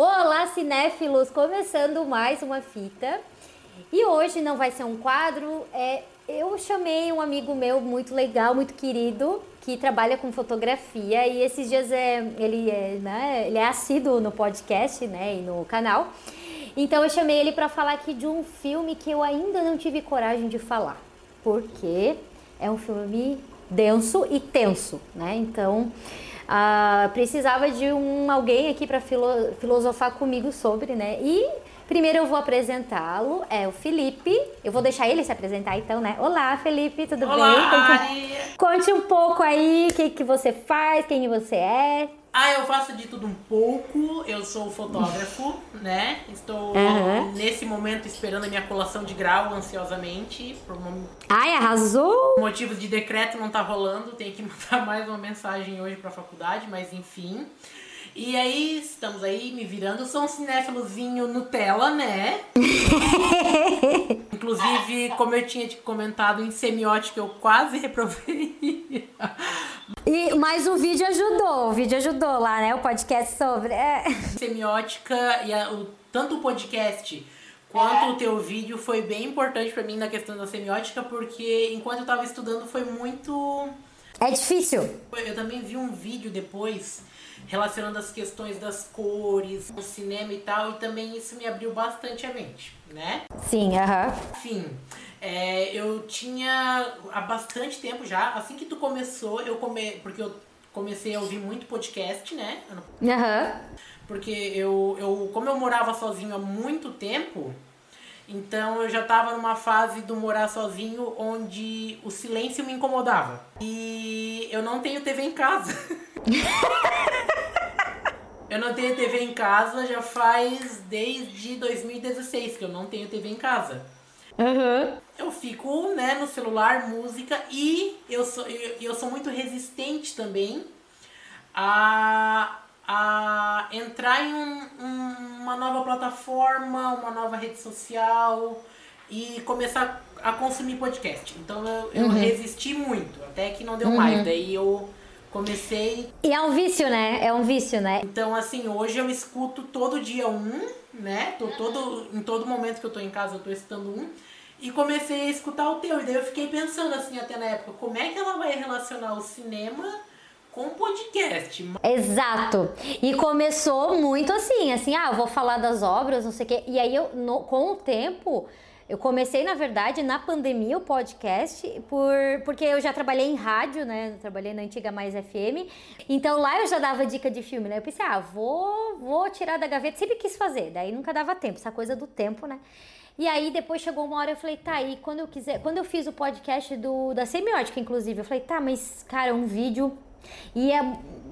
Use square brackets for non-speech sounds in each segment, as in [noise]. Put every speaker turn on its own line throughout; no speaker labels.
Olá, cinéfilos! Começando mais uma fita. E hoje não vai ser um quadro, é, eu chamei um amigo meu muito legal, muito querido, que trabalha com fotografia e esses dias é, ele, é, né, ele é assíduo no podcast né, e no canal. Então eu chamei ele para falar aqui de um filme que eu ainda não tive coragem de falar, porque é um filme denso e tenso, né? Então ah, precisava de um alguém aqui para filo, filosofar comigo sobre, né? E primeiro eu vou apresentá-lo, é o Felipe. Eu vou deixar ele se apresentar então, né? Olá, Felipe, tudo
Olá,
bem? Conte, conte um pouco aí o que, que você faz, quem você é.
Ah, eu faço de tudo um pouco. Eu sou fotógrafo, [laughs] né? Estou
Aham.
nesse momento esperando a minha colação de grau ansiosamente. Por
Ai, arrasou!
motivos de decreto não tá rolando. Tenho que [laughs] mandar mais uma mensagem hoje pra faculdade, mas enfim. E aí, estamos aí me virando. Eu sou um cinéfilozinho Nutella, né? [laughs] Inclusive, como eu tinha te comentado em semiótica, eu quase reprovei.
E, mas o vídeo ajudou, o vídeo ajudou lá, né? O podcast sobre. É.
semiótica e a- o, tanto o podcast quanto o teu vídeo foi bem importante pra mim na questão da semiótica, porque enquanto eu tava estudando foi muito.
é difícil.
Eu também vi um vídeo depois relacionando as questões das cores, o cinema e tal, e também isso me abriu bastante a mente, né?
Sim, aham.
Enfim, é, eu tinha há bastante tempo já, assim que tu começou, eu come, porque eu comecei a ouvir muito podcast, né?
Aham.
porque eu, eu, como eu morava sozinho há muito tempo, então eu já tava numa fase do morar sozinho onde o silêncio me incomodava. E eu não tenho TV em casa. [laughs] eu não tenho TV em casa já faz desde 2016 que eu não tenho TV em casa.
Aham.
Eu fico, né, no celular, música e eu sou, eu, eu sou muito resistente também a, a entrar em um- um- uma nova plataforma, uma nova rede social e começar a consumir podcast. Então eu, eu resisti muito, até que não deu mais. Daí eu comecei
E é um vício, né? É um vício, né?
então, assim, hoje eu escuto todo dia um, né? Tô todo, em todo momento que eu tô em casa, eu tô escutando um. E comecei a escutar o teu. E daí eu fiquei pensando, assim, até na época, como é que ela vai relacionar o cinema com o podcast?
Exato. E começou muito assim, assim, ah, eu vou falar das obras, não sei o quê. E aí eu, no- com o tempo, eu comecei, na verdade, na pandemia, o podcast, por, porque eu já trabalhei em rádio, né? Eu trabalhei na antiga Mais FM. Então lá eu já dava dica de filme, né? Eu pensei, ah, vou, vou tirar da gaveta. Sempre quis fazer, daí nunca dava tempo, essa coisa do tempo, né? E aí depois chegou uma hora eu falei, tá, e quando eu quiser, quando eu fiz o podcast do da semiótica, inclusive, eu falei, tá, mas cara, um vídeo e é,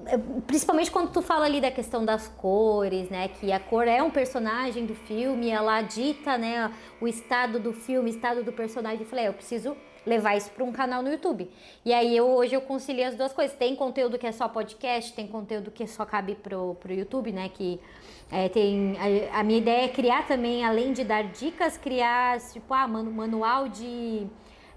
é- principalmente quando tu fala ali da questão das cores, né, que a cor é um personagem do filme, ela dita, né, o estado do filme, estado do personagem. Eu falei, é, eu preciso levar isso para um canal no YouTube. E aí eu hoje eu concilio as duas coisas. Tem conteúdo que é só podcast, tem conteúdo que só cabe pro, pro YouTube, né, que é, tem a, a minha ideia é criar também, além de dar dicas, criar tipo ah, manu- manual de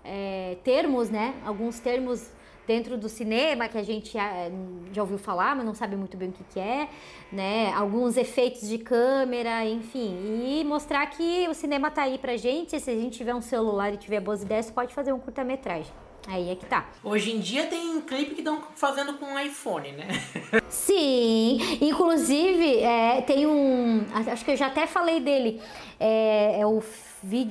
é, termos, né? Alguns termos dentro do cinema que a gente ah, já ouviu falar, mas não sabe muito bem o que, que é, né? Alguns efeitos de câmera, enfim, e mostrar que o cinema tá aí pra gente. Se a gente tiver um celular e tiver boas ideias, pode fazer um curta-metragem. Aí é que tá.
Hoje em dia tem clipe que estão fazendo com iPhone, né? [laughs]
Sim, inclusive é, tem um. Acho que eu já até falei dele. É, é o,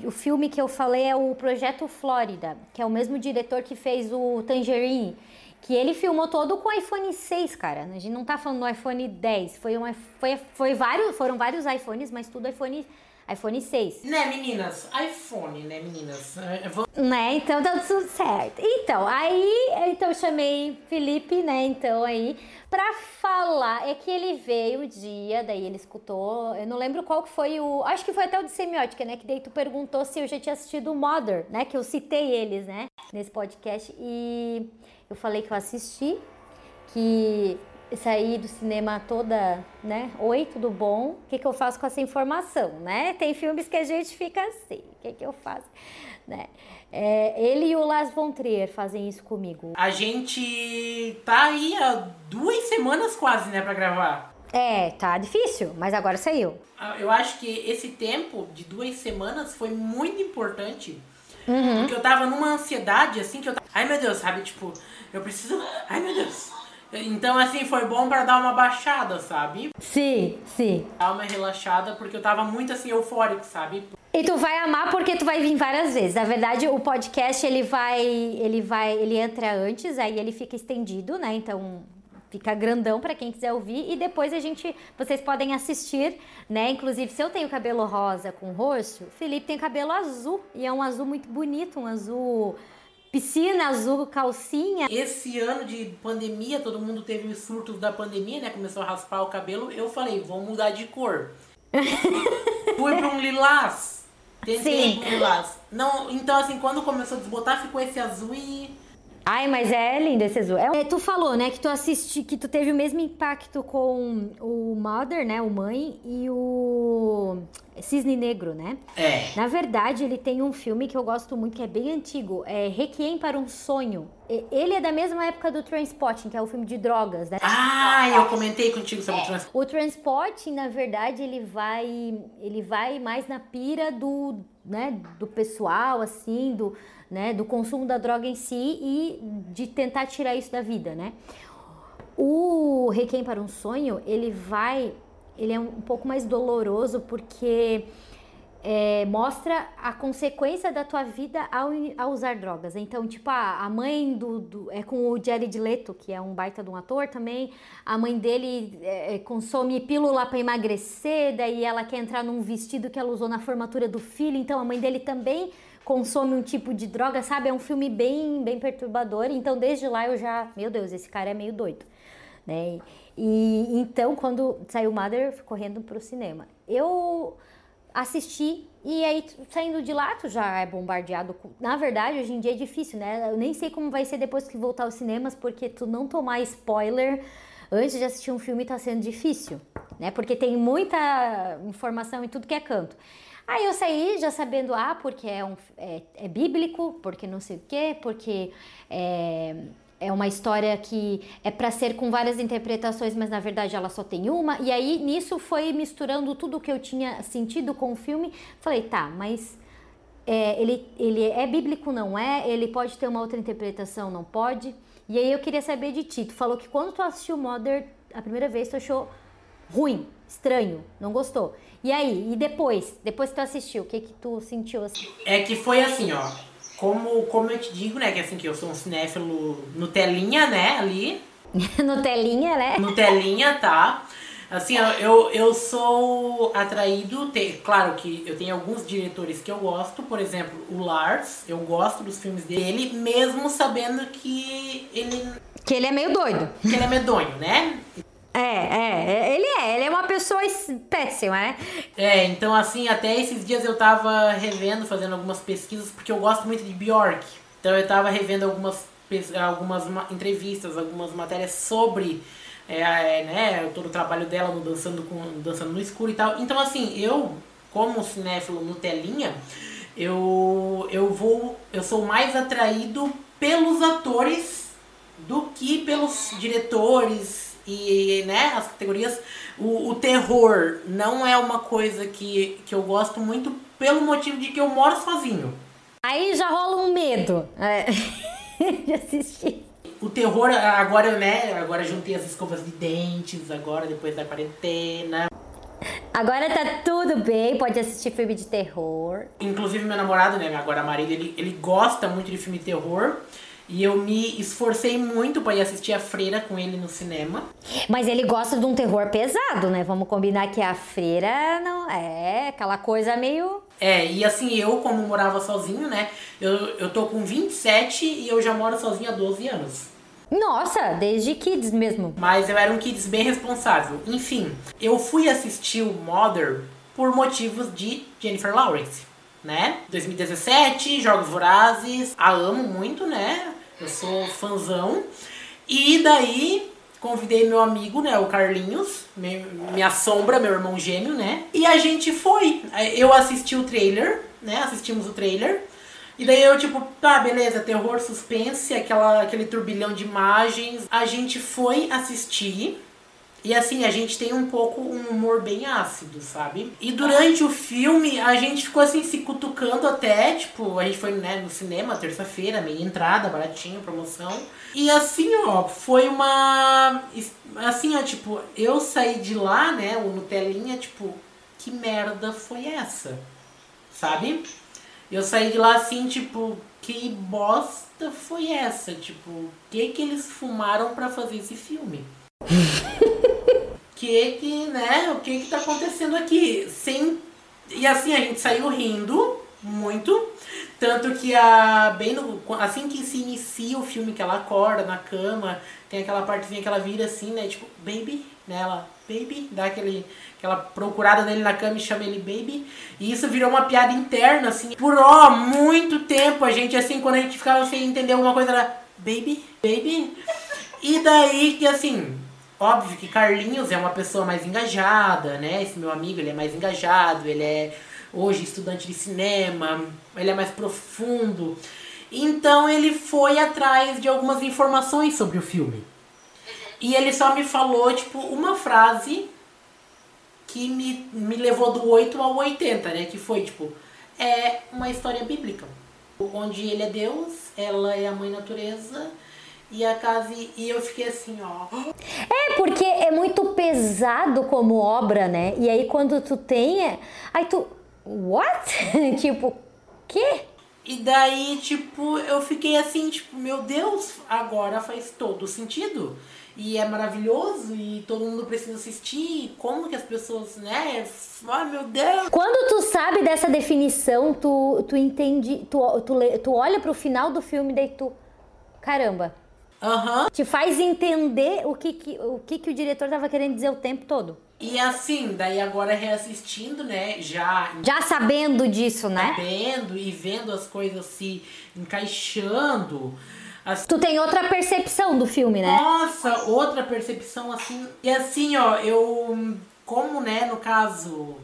o filme que eu falei é o Projeto Flórida, que é o mesmo diretor que fez o Tangerine. Que ele filmou todo com o iPhone 6, cara. A gente não tá falando do iPhone 10. Foi, um, foi, foi vários, foram vários iPhones, mas tudo iPhone, iPhone 6.
né, meninas? iPhone, né, meninas? É, vou-
Né? Então tá tudo certo. Então, aí então eu chamei Felipe, né? Então aí pra falar é que ele veio o dia, daí ele escutou, eu não lembro qual que foi o, acho que foi até o de semiótica, né? Que daí tu perguntou se eu já tinha assistido o Mother, né? Que eu citei eles, né? Nesse podcast e eu falei que eu assisti, que saí do cinema toda, né? Oi, tudo bom? O que, que eu faço com essa informação, né? Tem filmes que a gente fica assim, o que, que eu faço, né? É, ele e o Lars von Trier fazem isso comigo.
A gente tá aí há duas semanas quase, né, pra gravar.
É, tá difícil, mas agora saiu.
Ah, Eu acho que esse tempo de duas semanas foi muito importante.
Uhum.
Porque eu tava numa ansiedade, assim, que eu tava. Ai meu Deus, sabe? Tipo, eu preciso. Ai meu Deus. Então, assim, foi bom pra dar uma baixada, sabe?
Sim, sim.
Dar uma relaxada, porque eu tava muito, assim, eufórico, sabe?
E tu vai amar porque tu vai vir várias vezes. Na verdade, o podcast ele vai, ele vai, ele entra antes, aí ele fica estendido, né? Então fica grandão para quem quiser ouvir e depois a gente, vocês podem assistir, né? Inclusive, se eu tenho cabelo rosa com roxo, Felipe tem cabelo azul e é um azul muito bonito, um azul piscina azul calcinha.
Esse ano de pandemia, todo mundo teve os surtos da pandemia, né? Começou a raspar o cabelo. Eu falei, vou mudar de cor. [laughs] Fui pra um lilás. Tentei
Sim.
pro lilás. Não, então assim, quando começou a desbotar, ficou esse azul e.
Ai, mas é lindo esse azul. É, tu falou, né, que tu assisti, que tu teve o mesmo impacto com o Mother, né, o Mãe e o Cisne Negro, né?
É.
Na verdade, ele tem um filme que eu gosto muito, que é bem antigo, é Requiem para um Sonho. Ele é da mesma época do Transpotting, que é o filme de drogas, né?
Ah, eu comentei contigo sobre o trans.
O Transporting, na verdade, ele vai, ele vai mais na pira do, né, do pessoal, assim, do, né, do consumo da droga em si e de tentar tirar isso da vida, né? O Requiem para um Sonho, ele vai, ele é um pouco mais doloroso porque é, mostra a consequência da tua vida ao, ao usar drogas. Então, tipo, a, a mãe do, do- É com o Jared Leto, que é um baita de um ator também. A mãe dele é, é, consome pílula para emagrecer, daí ela quer entrar num vestido que ela usou na formatura do filho. Então, a mãe dele também consome um tipo de droga, sabe? É um filme bem, bem perturbador. Então, desde lá eu já. Meu Deus, esse cara é meio doido. Né? E então, quando saiu Mother, eu fui correndo pro cinema. Eu assisti e aí saindo de lá tu já é bombardeado na verdade hoje em dia é difícil né eu nem sei como vai ser depois que voltar aos cinemas porque tu não tomar spoiler antes de assistir um filme tá sendo difícil né porque tem muita informação em tudo que é canto aí eu saí já sabendo ah porque é um é, é bíblico porque não sei o quê porque é é uma história que é para ser com várias interpretações, mas na verdade ela só tem uma. E aí nisso foi misturando tudo que eu tinha sentido com o filme. Falei, tá, mas é, ele, ele é bíblico, não é? Ele pode ter uma outra interpretação, não pode? E aí eu queria saber de ti. Tu falou que quando tu assistiu Mother a primeira vez, tu achou ruim, estranho, não gostou. E aí, e depois? Depois que tu assistiu, o que que tu sentiu assim?
É que foi assim, ó. Como, como eu te digo, né? Que assim, que eu sou um cinéfilo Nutelinha, né? Ali. [laughs]
no telinha, né?
Nutelinha, tá? Assim, ó, eu, eu sou atraído, te- claro que eu tenho alguns diretores que eu gosto, por exemplo, o Lars, eu gosto dos filmes dele, mesmo sabendo que ele,
Que ele é meio doido.
que ele é medonho, né?
É, é, é, ele é, ele é uma pessoa es- péssima, né?
É, então assim, até esses dias eu tava revendo, fazendo algumas pesquisas, porque eu gosto muito de Bjork. Então eu tava revendo algumas, algumas ma- entrevistas, algumas matérias sobre é, é, né, todo o trabalho dela no Dançando, com, Dançando no Escuro e tal. Então assim, eu, como cinéfilo Nutelinha, eu, eu vou. Eu sou mais atraído pelos atores do que pelos diretores e né, as categorias. O, o terror não é uma coisa que, que eu gosto muito pelo motivo de que eu moro sozinho.
Aí já rola um medo é, [laughs] de assistir.
O terror, agora, né? Agora juntei as escovas de dentes, agora depois da quarentena.
Agora tá tudo bem, pode assistir filme de terror.
Inclusive meu namorado, né, agora marido, ele, ele gosta muito de filme de terror. E eu me esforcei muito pra ir assistir a Freira com ele no cinema.
Mas ele gosta de um terror pesado, né? Vamos combinar que a freira não é aquela coisa meio.
É, e assim, eu como morava sozinho, né, eu, eu tô com 27 e eu já moro sozinho há 12 anos.
Nossa, desde kids mesmo.
Mas eu era um kids bem responsável. Enfim, eu fui assistir o Mother por motivos de Jennifer Lawrence, né? 2017, Jogos Vorazes, a amo muito, né? Eu sou fãzão. E daí convidei meu amigo, né, o Carlinhos, minha sombra, meu irmão gêmeo, né? E a gente foi. Eu assisti o trailer, né? Assistimos o trailer. E daí eu, tipo, tá, beleza, terror, suspense, aquela, aquele turbilhão de imagens. A gente foi assistir. E assim, a gente tem um pouco um humor bem ácido, sabe? E durante o filme, a gente ficou assim se cutucando até, tipo, a gente foi né, no cinema terça-feira, meia entrada, baratinho, promoção. E assim, ó, foi uma. Assim, ó, tipo, eu saí de lá, né, o Nutelinha, tipo, que merda foi essa? Sabe? Eu saí de lá assim, tipo, que bosta foi essa? Tipo, o que que eles fumaram para fazer esse filme? Que que, né, o que que tá acontecendo aqui? Sem e assim a gente saiu rindo muito, tanto que a bem no, assim que se inicia o filme que ela acorda na cama, tem aquela partezinha que ela vira assim, né, tipo, baby, né, ela, baby, dá aquele aquela procurada nele na cama e chama ele baby. E isso virou uma piada interna, assim. Por ó, muito tempo a gente, assim, quando a gente ficava sem entender alguma coisa, era baby, baby. E daí que, assim, Óbvio que Carlinhos é uma pessoa mais engajada, né? Esse meu amigo, ele é mais engajado, ele é hoje estudante de cinema, ele é mais profundo. Então ele foi atrás de algumas informações sobre o filme. E ele só me falou, tipo, uma frase que me, me levou do 8 ao 80, né? Que foi, tipo, é uma história bíblica. Onde ele é Deus, ela é a mãe natureza e a casa e eu fiquei assim, ó.
É, porque é muito pesado como obra, né? E aí quando tu tem, é... aí tu what? [laughs] tipo, quê?
E daí, tipo, eu fiquei assim, tipo, meu Deus, agora faz todo sentido. E é maravilhoso e todo mundo precisa assistir. Como que as pessoas, né? Ai, meu Deus!
Quando tu sabe dessa definição, tu, tu entende, tu, tu, tu olha pro final do filme, daí tu. Caramba,
Uhum.
Te faz entender o que, que, o, que, que o diretor estava querendo dizer o tempo todo.
E assim, daí agora reassistindo, né? Já.
Já sabendo disso, né?
Sabendo e vendo as coisas se encaixando.
Assim, tu tem outra percepção do filme, né?
Nossa, outra percepção assim. E assim, ó, eu. Como, né, no caso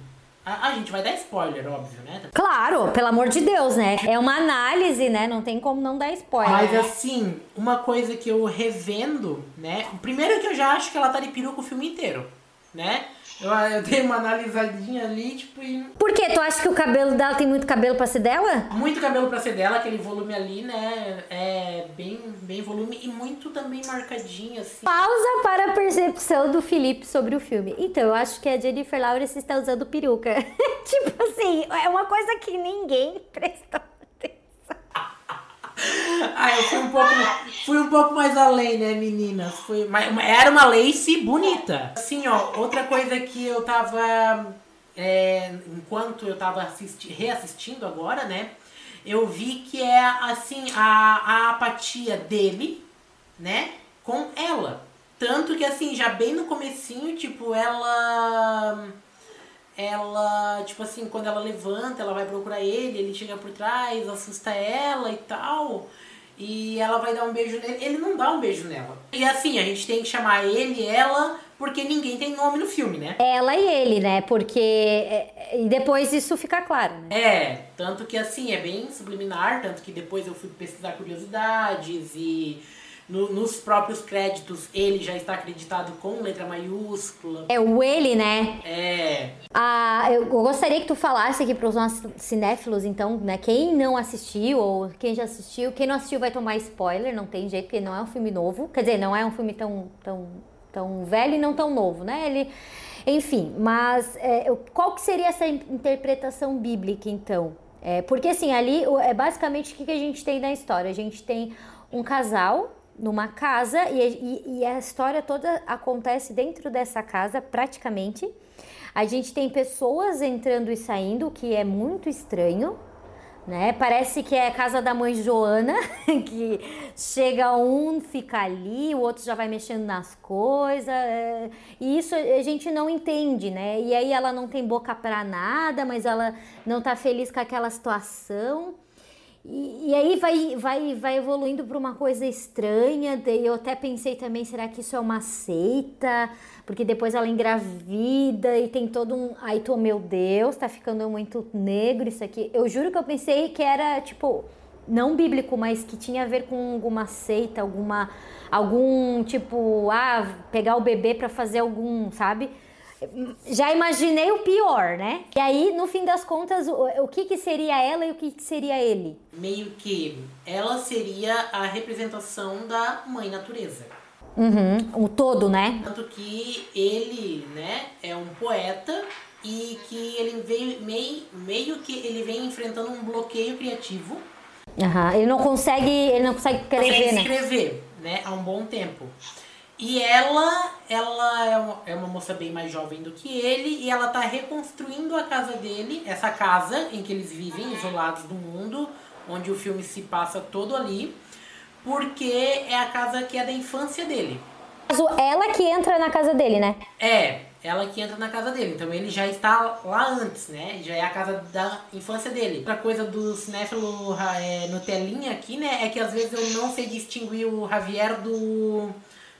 a, a, gente vai dar spoiler, óbvio, né?
Claro, pelo amor de Deus, né? É uma análise, né? Não tem como não dar spoiler.
Mas assim, uma coisa que eu revendo, né? Primeiro que eu já acho que ela tá de peruca o filme inteiro, né? Eu, eu dei uma analisadinha ali, tipo, e...
Por quê? Tu acha que o cabelo dela tem muito cabelo pra ser dela?
Muito cabelo pra ser dela, aquele volume ali, né? É bem, bem volume e muito também marcadinho, assim.
Pausa para a percepção do Felipe sobre o filme. Então, eu acho que a Jennifer Lawrence está usando peruca. [laughs] tipo assim, é uma coisa que ninguém [laughs] prestou
ah, eu fui um pouco, fui um pouco mais além, né, meninas? Foi, era uma lace bonita. Assim, ó, outra coisa que eu tava. É, enquanto eu tava assisti, reassistindo agora, né? Eu vi que é assim, a, a apatia dele, né? Com ela. Tanto que assim, já bem no comecinho, tipo, ela ela, tipo assim, quando ela levanta, ela vai procurar ele, ele chega por trás, assusta ela e tal. E ela vai dar um beijo nele. Ele não dá um beijo nela. E assim, a gente tem que chamar ele, ela, porque ninguém tem nome no filme, né?
Ela e ele, né? Porque. É, e depois isso fica claro, né?
É, tanto que assim, é bem subliminar, tanto que depois eu fui pesquisar curiosidades e no, nos próprios créditos, ele já está acreditado com letra maiúscula.
É o ele, né?
É.
Ah, eu gostaria que tu falasse aqui para os nossos cinéfilos, então, né? Quem não assistiu ou quem já assistiu, quem não assistiu vai tomar spoiler, não tem jeito, porque não é um filme novo. Quer dizer, não é um filme tão, tão, tão velho e não tão novo, né? Ele, enfim, mas é, qual que seria essa interpretação bíblica, então? É, porque assim, ali é basicamente o que, que a gente tem na história. A gente tem um casal numa casa e, e, e, a história toda acontece dentro dessa casa praticamente. A gente tem pessoas entrando e saindo, o que é muito estranho, né? Parece que é a casa da mãe Joana, [laughs] que chega um, fica ali, o outro já vai mexendo nas coisas, é... e isso a gente não entende, né? E aí ela não tem boca para nada, mas ela não tá feliz com aquela situação. E, e, aí vai, vai, vai evoluindo para uma coisa estranha. Eu até pensei também, será que isso é uma seita? Porque depois ela engravida e tem todo um. Aí tô, meu Deus, tá ficando muito negro isso aqui. Eu juro que eu pensei que era tipo não bíblico, mas que tinha a ver com alguma seita, alguma algum tipo, ah, pegar o bebê para fazer algum, sabe? Já imaginei o pior, né? E aí, no fim das contas, o, o que, que seria ela e o que, que seria ele?
Meio que ela seria a representação da mãe natureza.
Uhum, o todo, né?
Tanto que ele, né, é um poeta e que ele veio meio, meio que ele vem enfrentando um bloqueio criativo.
Uhum, ele não consegue, ele não consegue escrever,
né? escrever, né, há um bom tempo. E ela, ela é uma, é uma moça bem mais jovem do que ele e ela tá reconstruindo a casa dele, essa casa em que eles vivem isolados do mundo, onde o filme se passa todo ali, porque é a casa que é da infância dele.
Ela que entra na casa dele, né?
É, ela que entra na casa dele. Então ele já está lá antes, né? Já é a casa da infância dele. Outra coisa do cinéfilo é, no telinha aqui, né? É que às vezes eu não sei distinguir o Javier do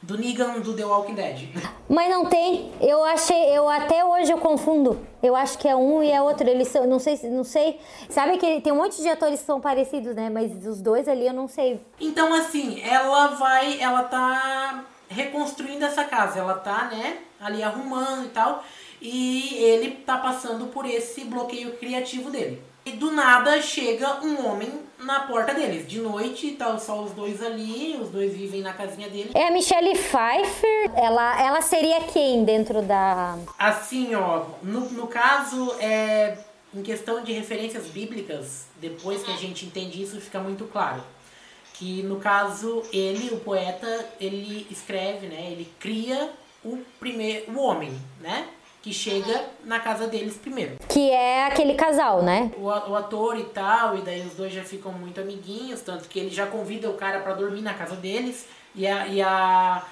do Negan do The Walking Dead.
Mas não tem. Eu achei, eu até hoje eu confundo. Eu acho que é um e é outro. Eles são, não sei, não sei. Sabe que tem um monte de atores que são parecidos, né? Mas os dois ali eu não sei.
Então assim, ela vai, ela tá reconstruindo essa casa. Ela tá, né, ali arrumando e tal. E ele tá passando por esse bloqueio criativo dele. E do nada chega um homem na porta deles. De noite, tá só os dois ali, os dois vivem na casinha dele.
É a Michelle Pfeiffer. Ela, ela seria quem dentro da.
Assim, ó, no, no caso, é, em questão de referências bíblicas, depois que a gente entende isso, fica muito claro. Que no caso, ele, o poeta, ele escreve, né? Ele cria o primeiro. o homem, né? Que chega na casa deles primeiro.
Que é aquele casal, né?
O, o ator e tal, e daí os dois já ficam muito amiguinhos, tanto que ele já convida o cara para dormir na casa deles, e a, e a,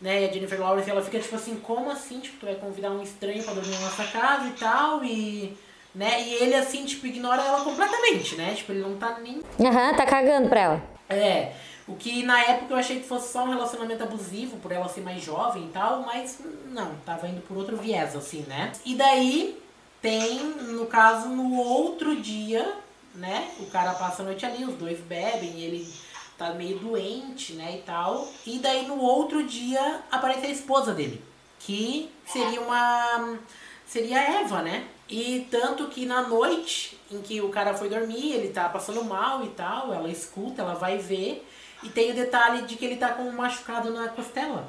né, a Jennifer Lawrence, ela fica tipo assim, como assim? Tipo, tu vai convidar um estranho para dormir na nossa casa e tal, e... Né? E ele, assim, tipo, ignora ela completamente, né? Tipo, ele não tá nem...
Aham, uhum, tá cagando pra ela.
É... O que na época eu achei que fosse só um relacionamento abusivo, por ela ser mais jovem e tal, mas não, tava indo por outro viés, assim, né? E daí tem, no caso, no outro dia, né? O cara passa a noite ali, os dois bebem, ele tá meio doente, né, e tal. E daí no outro dia aparece a esposa dele, que seria uma. seria Eva, né? E tanto que na noite em que o cara foi dormir, ele tá passando mal e tal, ela escuta, ela vai ver. E tem o detalhe de que ele tá com um machucado na costela.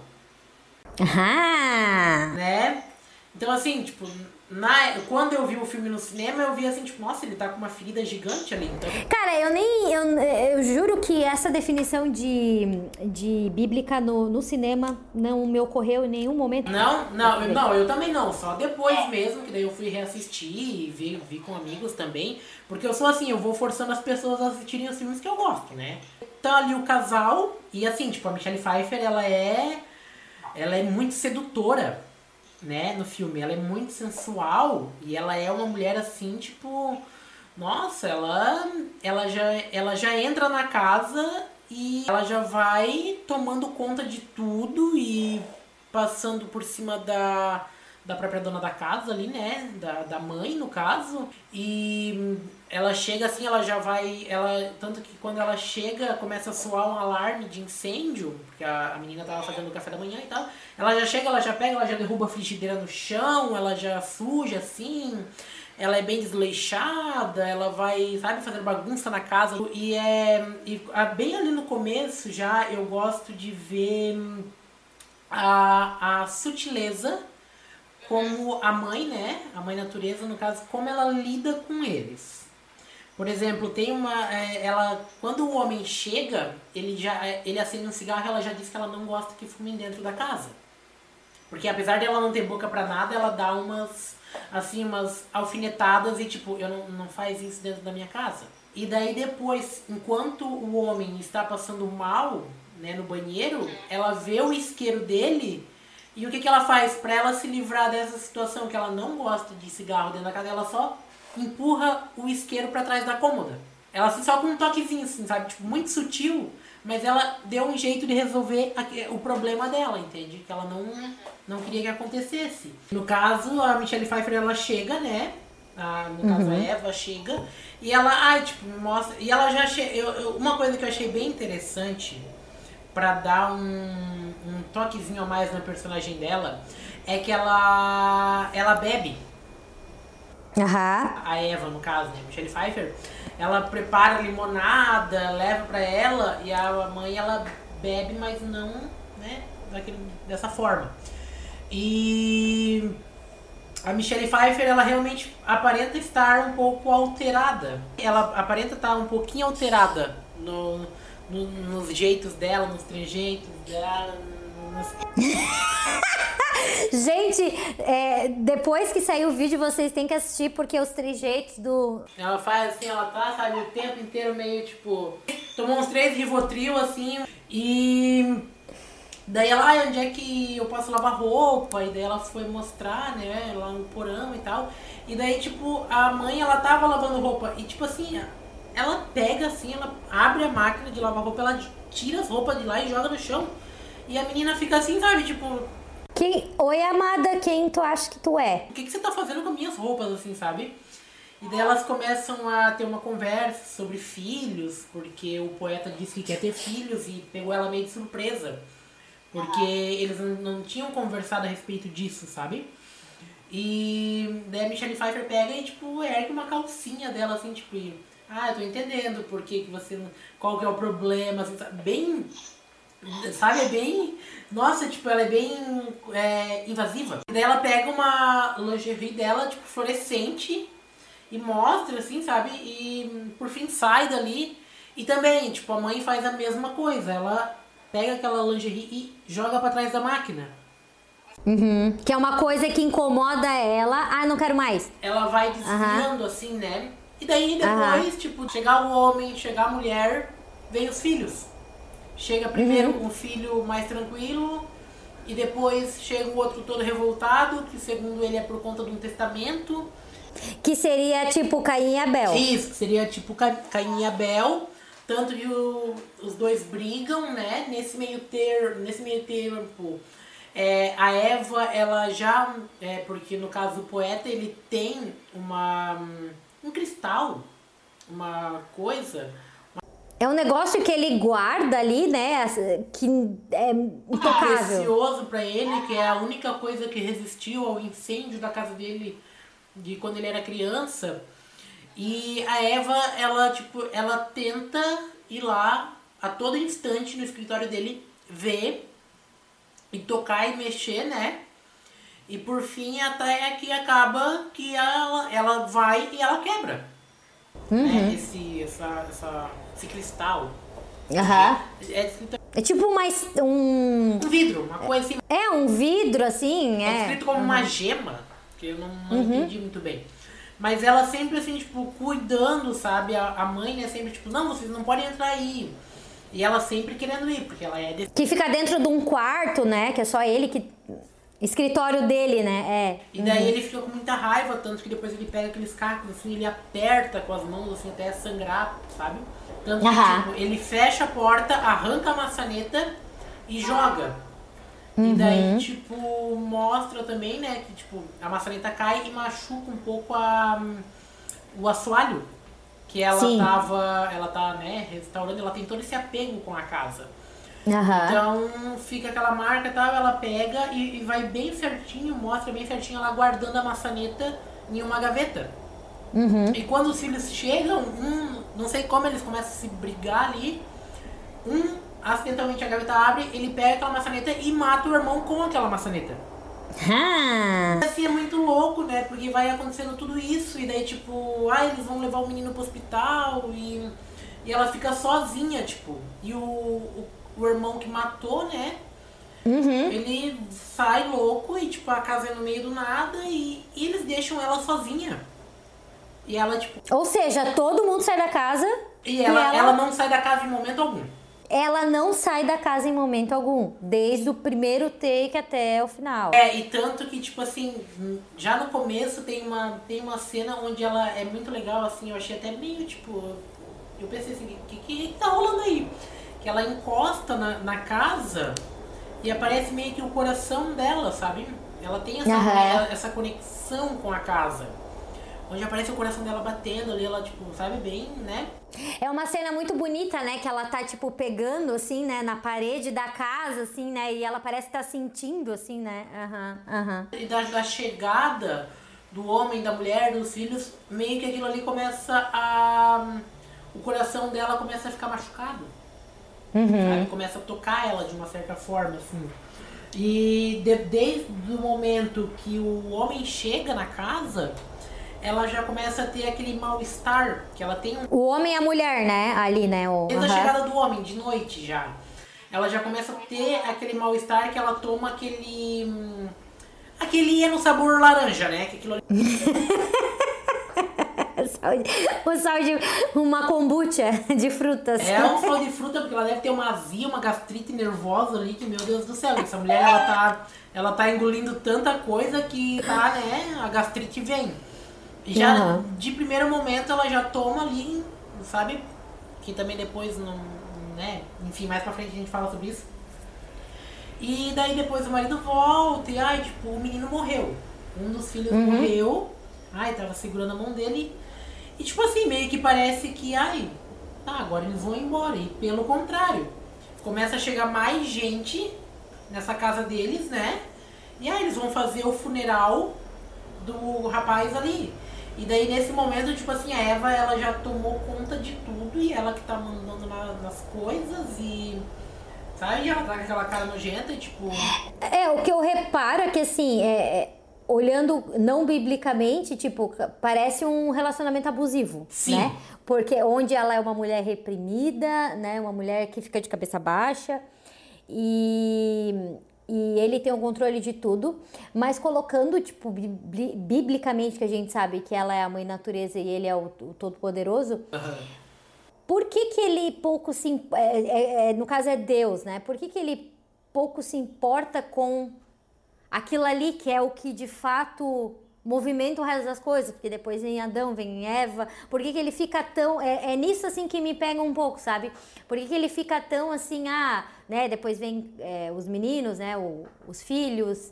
Ah!
Né? Então, assim, tipo, na, quando eu vi o filme no cinema, eu vi assim, tipo, nossa, ele tá com uma ferida gigante ali. Então...
Cara, eu nem. Eu, eu juro que essa definição de, de bíblica no, no cinema não me ocorreu em nenhum momento.
Não, não, eu, não, eu também não. Só depois mesmo, que daí eu fui reassistir e vi, vi com amigos também. Porque eu sou assim, eu vou forçando as pessoas a assistirem os filmes que eu gosto, né? Tá ali o casal, e assim, tipo, a Michelle Pfeiffer, ela é. Ela é muito sedutora né, no filme. Ela é muito sensual e ela é uma mulher assim, tipo, nossa, ela ela já ela já entra na casa e ela já vai tomando conta de tudo e passando por cima da da própria dona da casa ali, né? Da, da mãe, no caso. E ela chega assim, ela já vai. ela Tanto que quando ela chega, começa a soar um alarme de incêndio, porque a, a menina tava fazendo o café da manhã e tal. Ela já chega, ela já pega, ela já derruba a frigideira no chão, ela já suja assim. Ela é bem desleixada, ela vai, sabe, fazendo bagunça na casa. E é. E, bem ali no começo já eu gosto de ver a, a sutileza como a mãe, né? A mãe natureza, no caso, como ela lida com eles. Por exemplo, tem uma. É, ela. Quando o homem chega, ele já. É, ele acende um cigarro ela já diz que ela não gosta que fumem dentro da casa. Porque apesar dela não ter boca para nada, ela dá umas. Assim, umas alfinetadas e tipo, eu não, não faz isso dentro da minha casa. E daí depois, enquanto o homem está passando mal, né, no banheiro, ela vê o isqueiro dele e o que, que ela faz? Para ela se livrar dessa situação que ela não gosta de cigarro dentro da casa, ela só empurra o isqueiro para trás da cômoda. Ela assim, só com um toquezinho, assim, sabe? Tipo, muito sutil, mas ela deu um jeito de resolver o problema dela, entende? Que ela não, não queria que acontecesse. No caso, a Michelle Pfeiffer, ela chega, né? a, no caso a Eva, chega e ela, ai, tipo, mostra. E ela já chega. Uma coisa que eu achei bem interessante para dar um toquezinho a mais na personagem dela é que ela ela bebe.
Aham.
A Eva, no caso, né? Michelle Pfeiffer. Ela prepara limonada, leva para ela e a mãe ela bebe, mas não, né, daquele, dessa forma. E a Michelle Pfeiffer, ela realmente aparenta estar um pouco alterada. Ela aparenta estar um pouquinho alterada no, no nos jeitos dela, nos trejeitos dela. [laughs]
Gente, é, depois que sair o vídeo, vocês têm que assistir, porque os trejeitos do.
Ela faz assim, ela tá, sabe, o tempo inteiro meio tipo. Tomou uns três Rivotril assim e. Daí ela, ah, onde é que eu posso lavar roupa? E daí ela foi mostrar, né, lá no porão e tal. E daí, tipo, a mãe, ela tava lavando roupa. E, tipo assim, ela pega assim, ela abre a máquina de lavar roupa, ela tira as roupas de lá e joga no chão. E a menina fica assim, sabe, tipo,
Quem... Oi, amada, quem tu acha que tu é?
o que, que você tá fazendo com minhas roupas, assim, sabe? E daí elas começam a ter uma conversa sobre filhos, porque o poeta disse que quer ter filhos e pegou ela meio de surpresa. Porque eles não, tinham conversado a respeito disso, sabe? E daí a Michelle Pfeiffer pega e, tipo, ergue uma calcinha dela, assim, tipo, e, ah, eu tô entendendo por que, que você. Qual que é o problema, assim, sabe? Bem. Sabe, é bem. Nossa, tipo, ela é bem é, invasiva. E daí ela pega uma lingerie dela, tipo, fluorescente e mostra, assim, sabe? E por fim sai dali. E também, tipo, a mãe faz a mesma coisa. Ela pega aquela lingerie e joga pra trás da máquina.
Uhum. Que é uma coisa que incomoda ela. Ah, não quero mais.
Ela vai desviando, assim, né? E daí depois, tipo, chegar o homem, chegar a mulher, vem os filhos. Chega primeiro um filho mais tranquilo, e depois chega o outro todo revoltado, que segundo ele é por conta de um testamento.
Que seria tipo Caim e Abel.
Isso, que seria tipo Ca- Caim e Abel. Tanto que o- os dois brigam, né? Nesse meio ter, nesse meio tempo, é, a Eva, ela já, é, porque no caso do poeta, ele tem uma um cristal, uma coisa,
É um negócio que ele guarda ali, né? Que é intocável.
precioso pra ele, que é a única coisa que resistiu ao incêndio da casa dele de quando ele era criança. E a Eva, ela tipo, ela tenta ir lá a todo instante no escritório dele ver e tocar e mexer, né? E por fim até que acaba que ela, ela vai e ela quebra. Né? Esse, essa, essa, esse cristal.
Aham.
É escrito
É tipo uma, um.
um vidro, uma coisa assim
É um vidro assim,
É
é.
escrito como uma gema, que eu não, não entendi muito bem. Mas ela sempre assim, tipo, cuidando, sabe? A, a mãe, né, sempre tipo, não, vocês não podem entrar aí. E ela sempre querendo ir, porque ela é desse.
Que fica dentro de um quarto, né? Que é só ele que. Escritório dele, né? É.
E daí ele fica com muita raiva, tanto que depois ele pega aqueles cacos, assim, ele aperta com as mãos, assim, até sangrar, sabe? Tanto que, tipo, ele fecha a porta, arranca a maçaneta e joga. E daí, tipo, mostra também, né, que, tipo, a maçaneta cai e machuca um pouco a, o assoalho. Que ela
Sim.
tava, ela tá, né, restaurando, ela tem todo esse apego com a casa.
Aham.
Então fica aquela marca e tal, ela pega e, e vai bem certinho, mostra bem certinho ela guardando a maçaneta em uma gaveta. E quando os filhos chegam, um, não sei como eles começam a se brigar ali, um acidentalmente a gaveta abre, ele pega aquela maçaneta e mata o irmão com aquela maçaneta.
Ah.
Assim é muito louco, né? Porque vai acontecendo tudo isso, e daí, tipo, ah, eles vão levar o menino pro hospital e, e ela fica sozinha, tipo. E o, o, o irmão que matou, né? Ele sai louco e, tipo, a casa é no meio do nada e, e eles deixam ela sozinha. E ela, tipo,
Ou seja, todo mundo sai da casa
e ela, ela não sai da casa em momento algum.
ela não sai da casa em momento algum. Desde o primeiro take até o final.
É, e tanto que, tipo assim, já no começo tem uma, tem uma cena onde ela é muito legal, assim, eu achei até meio, tipo, eu pensei assim, o que, que tá rolando aí? Que ela encosta na, na casa e aparece meio que o coração dela, sabe? Ela tem essa,
Aham.
ela- essa conexão com a casa. onde aparece o coração dela batendo ali, ela, tipo, sabe, bem, né?
É uma cena muito bonita, né? Que ela tá, tipo, pegando, assim, né? Na parede da casa, assim, né? E ela parece estar tá sentindo, assim, né? Aham, uhum, aham. Uhum.
E da, da chegada do homem, da mulher, dos filhos, meio que aquilo ali começa a... O coração dela começa a ficar machucado. Uhum. Sabe? Começa a tocar ela de uma certa forma, assim. E de, desde o momento que o homem chega na casa ela já começa a ter aquele mal-estar que ela tem.
O homem e a mulher, né? Ali, né? O...
Desde uhum. a chegada do homem, de noite já. Ela já começa a ter aquele mal-estar que ela toma aquele. Hum, aquele é no sabor laranja, né? Que aquilo [laughs]
o sal de uma kombucha de frutas.
É um sal de fruta, porque ela deve ter uma azia, uma gastrite nervosa ali, que meu Deus do céu, essa mulher ela tá, ela tá engolindo tanta coisa que tá, né? A gastrite vem. Já uhum. de primeiro momento ela já toma ali, sabe? Que também depois não. né? Enfim, mais pra frente a gente fala sobre isso. E daí depois o marido volta e ai, tipo, o menino morreu. Um dos filhos uhum. morreu. Ai, tava segurando a mão dele. E tipo assim, meio que parece que, ai, tá, agora eles vão embora. E pelo contrário, começa a chegar mais gente nessa casa deles, né? E aí eles vão fazer o funeral do rapaz ali. E daí nesse momento, tipo assim, a Eva ela já tomou conta de tudo e ela que tá mandando na, nas coisas e. Sabe? Ela tá com aquela cara nojenta e tipo.
É, o que eu reparo é que assim, é, é, olhando não biblicamente, tipo, parece um relacionamento abusivo, Sim. né? Porque onde ela é uma mulher reprimida, né? Uma mulher que fica de cabeça baixa. E, e ele tem o controle de tudo, mas colocando, tipo, biblicamente que a gente sabe que ela é a mãe natureza e ele é o, o todo-poderoso, uhum. por que que ele pouco se... É, é, é, no caso é Deus, né? Por que que ele pouco se importa com aquilo ali que é o que de fato movimenta o resto das coisas, porque depois vem Adão, vem Eva, por que, que ele fica tão. É, é, nisso assim que me pega um pouco, sabe? Por que, que ele fica tão assim, ah, né? Depois vem é, os meninos, né? O, os filhos.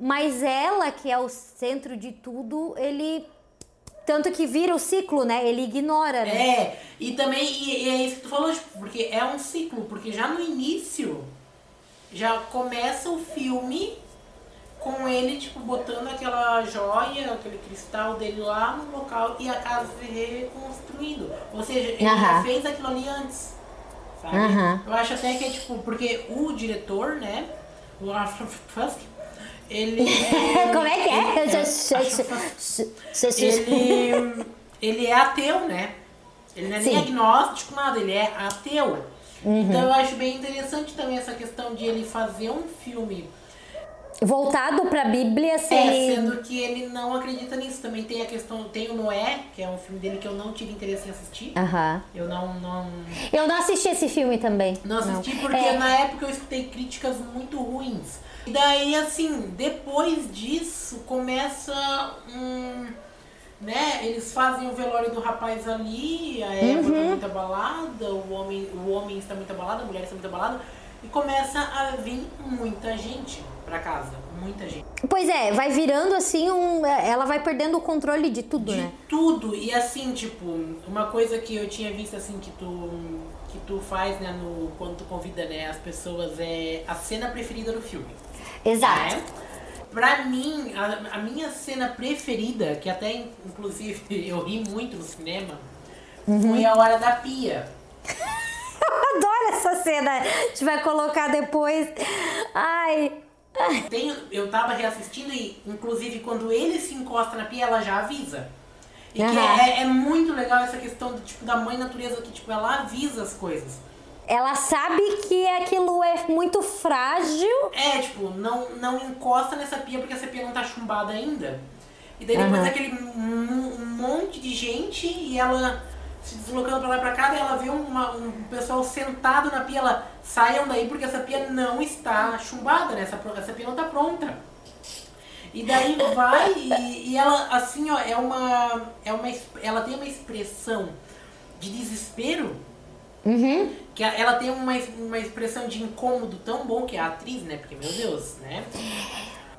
Mas ela, que é o centro de tudo, ele. Tanto que vira o ciclo, né? Ele ignora, né?
É, e também, e, e é isso que tu falou, tipo, porque é um ciclo, porque já no início já começa o filme com ele, tipo, botando aquela joia, aquele cristal dele lá no local e a casa se reconstruindo. Ou seja, ele uhum. já fez aquilo ali antes. Sabe? Uhum. Eu acho até que é tipo, porque o diretor, né? O Fusk, ele. [laughs]
Como é que é?
Ele, ele, ele é ateu, né? Ele não é Sim. nem agnóstico, nada, ele é ateu. Uhum. Então eu acho bem interessante também essa questão de ele fazer um filme
voltado para a Bíblia,
assim. É, sendo que ele não acredita nisso. Também tem a questão, tem o Noé, que é um filme dele que eu não tive interesse em assistir.
Aham.
Eu não, não.
Eu não assisti esse filme também.
Não assisti não. porque é. na época eu escutei críticas muito ruins. E daí, assim, depois disso começa um. Né, eles fazem o velório do rapaz ali, a Eva tá uhum. tá muito abalada, o homem, o homem está muito abalado, a mulher está muito abalada, e começa a vir muita gente para casa. Muita gente.
Pois é, vai virando assim um. Ela vai perdendo o controle de tudo,
de
né?
Tudo. E assim, tipo, uma coisa que eu tinha visto assim que tu. que tu faz, né, no, quando tu convida né, as pessoas é a cena preferida do filme.
Exato.
Né? Pra mim, a, a minha cena preferida, que até inclusive [laughs] eu ri muito no cinema, uhum. foi a hora da pia. [laughs]
Eu adoro essa cena. A gente vai colocar depois. Ai,
tem, eu tava reassistindo e, inclusive, quando ele se encosta na pia, ela já avisa. E uhum. que é, é, muito legal essa questão do, tipo, da mãe natureza, que tipo, ela avisa as coisas.
Ela sabe que aquilo é muito frágil.
É, tipo, não, não encosta nessa pia porque essa pia não tá chumbada ainda. E daí depois uhum. aquele um monte de gente e ela se deslocando pra lá e pra cá, ela vê uma, um pessoal sentado na pia, ela saiam daí porque essa pia não está chumbada, né? Essa, essa pia não está pronta. E daí vai e, e, ela, assim, ó, é uma, é uma. Ela tem uma expressão de desespero.
Uhum.
Que ela tem uma, uma expressão de incômodo tão bom que é a atriz, né? Porque, meu Deus, né?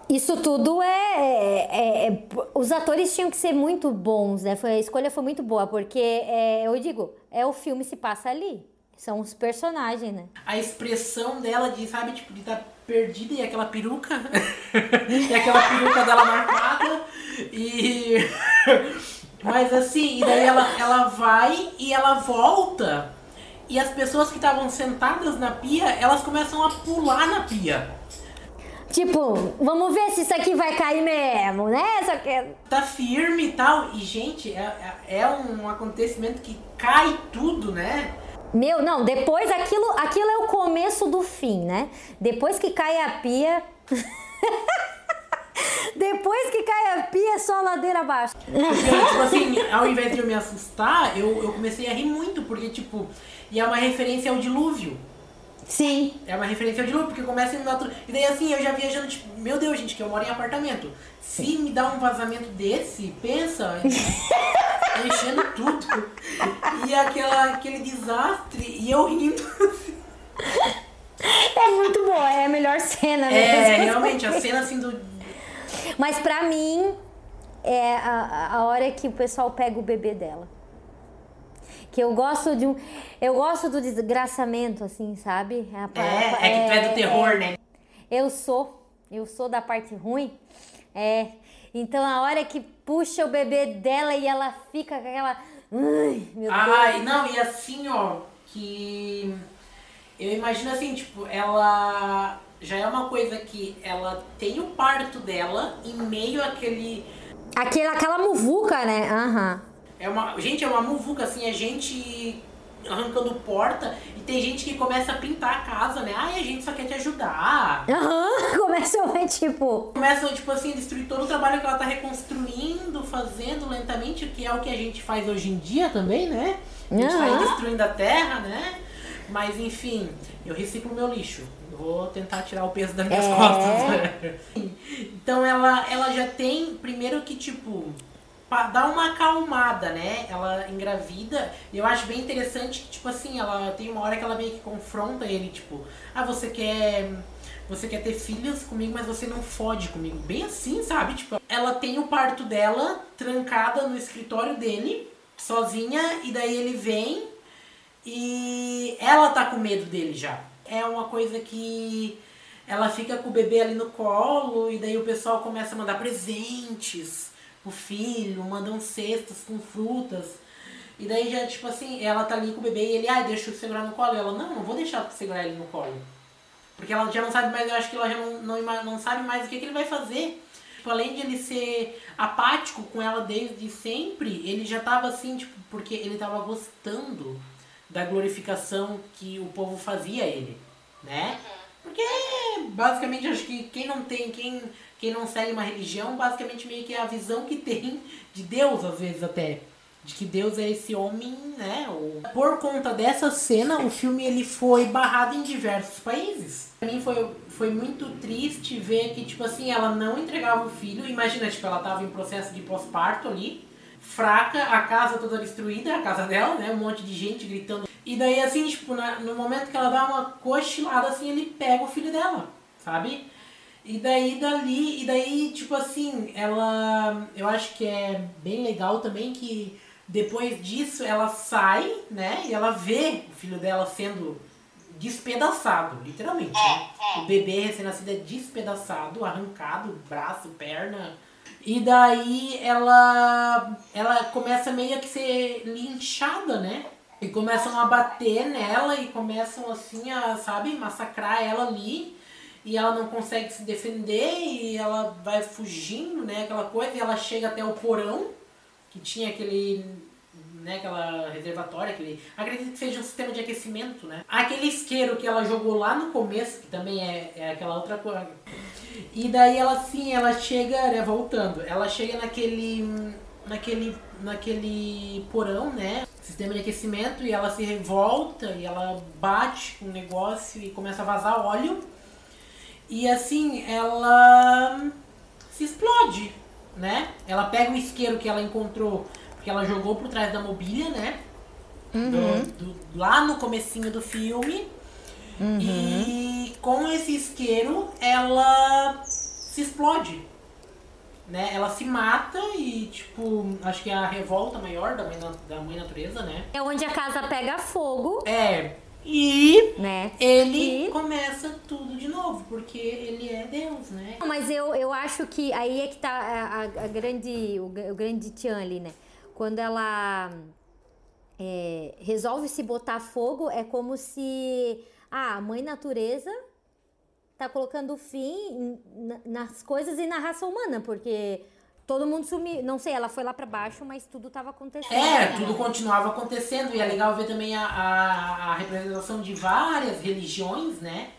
Isso tudo é, é, é, Os atores tinham que ser muito bons, né? Foi, a escolha foi muito boa, porque é, eu digo, é o filme se passa ali. São os personagens, né?
A expressão dela de, sabe, tipo, de estar tá perdida e aquela peruca. [laughs] e aquela peruca dela marcada. E. [laughs] Mas assim, e daí ela, ela vai e ela volta. E as pessoas que estavam sentadas na pia, elas começam a pular na pia.
Tipo, vamos ver se isso aqui vai cair mesmo, né? Só que...
Tá firme e tal. E, gente, é, é, é um acontecimento que cai tudo, né?
Meu, não, depois aquilo, aquilo é o começo do fim, né? Depois que cai a pia. [laughs] Depois que cai a pia, é só ladeira abaixo.
Porque, tipo assim, ao invés de eu me assustar, eu, eu comecei a rir muito, porque, tipo, e é uma referência ao dilúvio.
Sim.
É uma referência ao dilúvio, porque começa a tudo. E daí assim, eu já viajando, tipo, meu Deus, gente, que eu moro em apartamento. Se me dá um vazamento desse, pensa, [laughs] enchendo tudo. E aquela, aquele desastre, e eu rindo. [laughs]
É muito boa, é a melhor cena, né?
É, [laughs] realmente, a cena assim do.
Mas pra mim, é a, a hora que o pessoal pega o bebê dela que eu gosto de um. Eu gosto do desgraçamento, assim, sabe?
É, é, é que tu é do terror, é, né?
Eu sou. Eu sou da parte ruim. É. Então a hora que puxa o bebê dela e ela fica com aquela. Ai, meu
Ai, Deus. não, e assim, ó, que. Eu imagino assim, tipo, ela já é uma coisa que ela tem o parto dela em meio àquele.
Aquela, aquela muvuca, né? Aham. Uhum.
É uma, gente, é uma muvuca, assim, é gente arrancando porta e tem gente que começa a pintar a casa, né? Ai, a gente só quer te ajudar.
Aham, uhum, [laughs] começa a tipo.
Começa, tipo assim, a destruir todo o trabalho que ela tá reconstruindo, fazendo lentamente, que é o que a gente faz hoje em dia também, né? A gente uhum. vai destruindo a terra, né? Mas enfim, eu reciclo meu lixo. vou tentar tirar o peso das minhas é. costas. então ela, ela já tem, primeiro que, tipo, dar uma acalmada, né? Ela engravida. E eu acho bem interessante que, tipo assim, ela tem uma hora que ela meio que confronta ele, tipo, ah, você quer. Você quer ter filhos comigo, mas você não fode comigo. Bem assim, sabe? Tipo, ela tem o parto dela trancada no escritório dele, sozinha, e daí ele vem e ela tá com medo dele já. É uma coisa que ela fica com o bebê ali no colo, e daí o pessoal começa a mandar presentes o filho, mandam cestas com frutas. E daí já, tipo assim, ela tá ali com o bebê e ele, ah, deixa eu segurar no colo. E ela, não, não vou deixar segurar ele no colo. Porque ela já não sabe mais, eu acho que ela já não, não, não sabe mais o que, que ele vai fazer. Tipo, além de ele ser apático com ela desde sempre, ele já tava assim, tipo, porque ele tava gostando da glorificação que o povo fazia a ele, né? Porque basicamente acho que quem não tem, quem quem não segue uma religião, basicamente meio que é a visão que tem de Deus, às vezes até. De que Deus é esse homem, né? Por conta dessa cena, o filme ele foi barrado em diversos países. Pra mim foi, foi muito triste ver que, tipo assim, ela não entregava o filho. Imagina, tipo, ela tava em processo de pós-parto ali, fraca, a casa toda destruída, a casa dela, né? Um monte de gente gritando. E daí, assim, tipo, na, no momento que ela dá uma cochilada, assim, ele pega o filho dela, sabe? E daí dali, e daí, tipo assim, ela. Eu acho que é bem legal também que depois disso ela sai, né? E ela vê o filho dela sendo despedaçado, literalmente. Né? O bebê recém-nascido é despedaçado, arrancado, braço, perna. E daí ela ela começa meio que ser linchada, né? E começam a bater nela e começam assim a, sabe, massacrar ela ali e ela não consegue se defender e ela vai fugindo, né, aquela coisa, e ela chega até o porão, que tinha aquele, né, aquela reservatória, aquele, acredito que seja um sistema de aquecimento, né. Aquele isqueiro que ela jogou lá no começo, que também é, é aquela outra coisa. E daí ela assim, ela chega, né, voltando, ela chega naquele, naquele, naquele porão, né, sistema de aquecimento, e ela se revolta, e ela bate com o negócio e começa a vazar óleo, e assim, ela se explode, né? Ela pega o isqueiro que ela encontrou, porque ela jogou por trás da mobília, né? Uhum. Do, do, lá no comecinho do filme. Uhum. E com esse isqueiro, ela se explode. Né? Ela se mata e, tipo, acho que é a revolta maior da mãe, da mãe natureza, né?
É onde a casa pega fogo.
É. E
né?
ele e... começa tudo de novo, porque ele é Deus, né?
Mas eu, eu acho que aí é que tá a, a, grande, o, o, grande tchan ali, né? Quando ela é, resolve se botar fogo, é como se ah, a mãe natureza tá colocando fim nas coisas e na raça humana, porque todo mundo sumiu. Não sei, ela foi lá para baixo, mas tudo tava acontecendo.
É, tudo continuava acontecendo. E é legal ver também a, a, a, representação de várias religiões, né?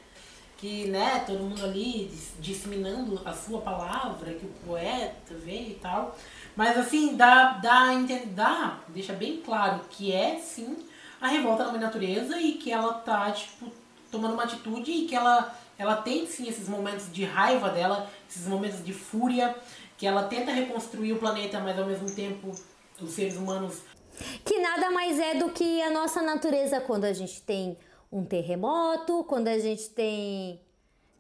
Que, né, todo mundo ali disseminando a sua palavra, que o poeta veio e tal. Mas assim, dá, dá, dá, deixa bem claro que é sim a revolta da mãe natureza e que ela tá, tipo, tomando uma atitude e que ela, ela tem sim esses momentos de raiva dela, esses momentos de fúria, que ela tenta reconstruir o planeta, mas ao mesmo tempo os seres humanos.
Que nada mais é do que a nossa natureza quando a gente tem um terremoto, quando a gente tem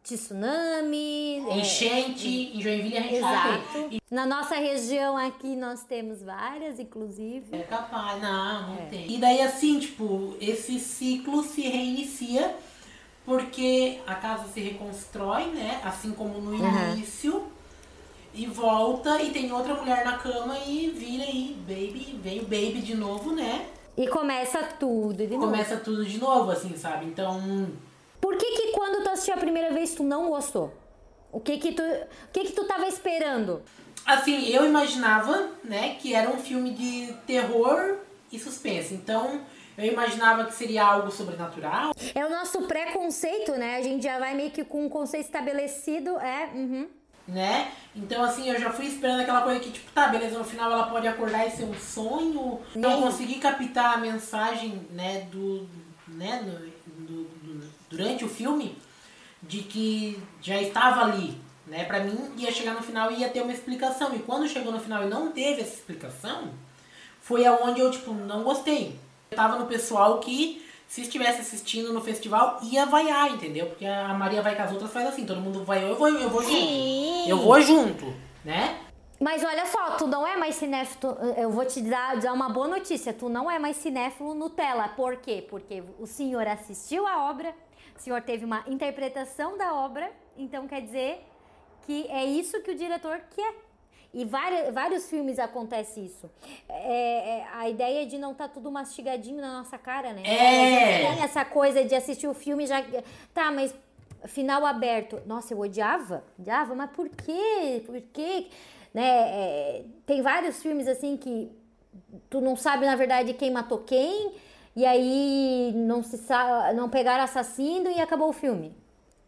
tsunami,
é, enchente, é, em Joinville a gente
Exato. Na nossa região aqui nós temos várias, inclusive.
É capaz, não, não é. tem. E daí assim, tipo, esse ciclo se reinicia porque a casa se reconstrói, né? Assim como no uhum. E volta e tem outra mulher na cama e vira aí, baby, vem o baby de novo, né?
E começa tudo de
novo. Começa tudo de novo, assim, sabe? Então.
Por que que quando tu assistiu a primeira vez tu não gostou? O que que tu, o que que tu tava esperando?
Assim, eu imaginava, né, que era um filme de terror e suspense. Então, eu imaginava que seria algo sobrenatural.
É o nosso preconceito, né? A gente já vai meio que com um conceito estabelecido, é. Uhum.
Né? Então, assim, eu já fui esperando aquela coisa que, tipo, tá, beleza, no final ela pode acordar e ser um sonho. Não consegui captar a mensagem, né, do. né, do, do, do, durante o filme, de que já estava ali. Né? Pra mim, ia chegar no final e ia ter uma explicação. E quando chegou no final e não teve essa explicação, foi aonde eu, tipo, não gostei tava no pessoal que, se estivesse assistindo no festival, ia vaiar, entendeu? Porque a Maria vai com as outras faz assim, todo mundo vai, eu vou, eu vou junto. Sim. Eu vou junto, né?
Mas olha só, tu não é mais cinéfilo. Eu vou te dar, dar uma boa notícia. Tu não é mais cinéfilo Nutella. Por quê? Porque o senhor assistiu a obra, o senhor teve uma interpretação da obra, então quer dizer que é isso que o diretor quer e vários, vários filmes acontece isso. É, é, a ideia de não estar tá tudo mastigadinho na nossa cara, né?
É.
Tem essa coisa de assistir o filme já. Tá, mas final aberto. Nossa, eu odiava. Odiava, mas por quê? Por quê? Né? É, tem vários filmes assim que tu não sabe, na verdade, quem matou quem. E aí não se sabe, não pegaram assassino e acabou o filme.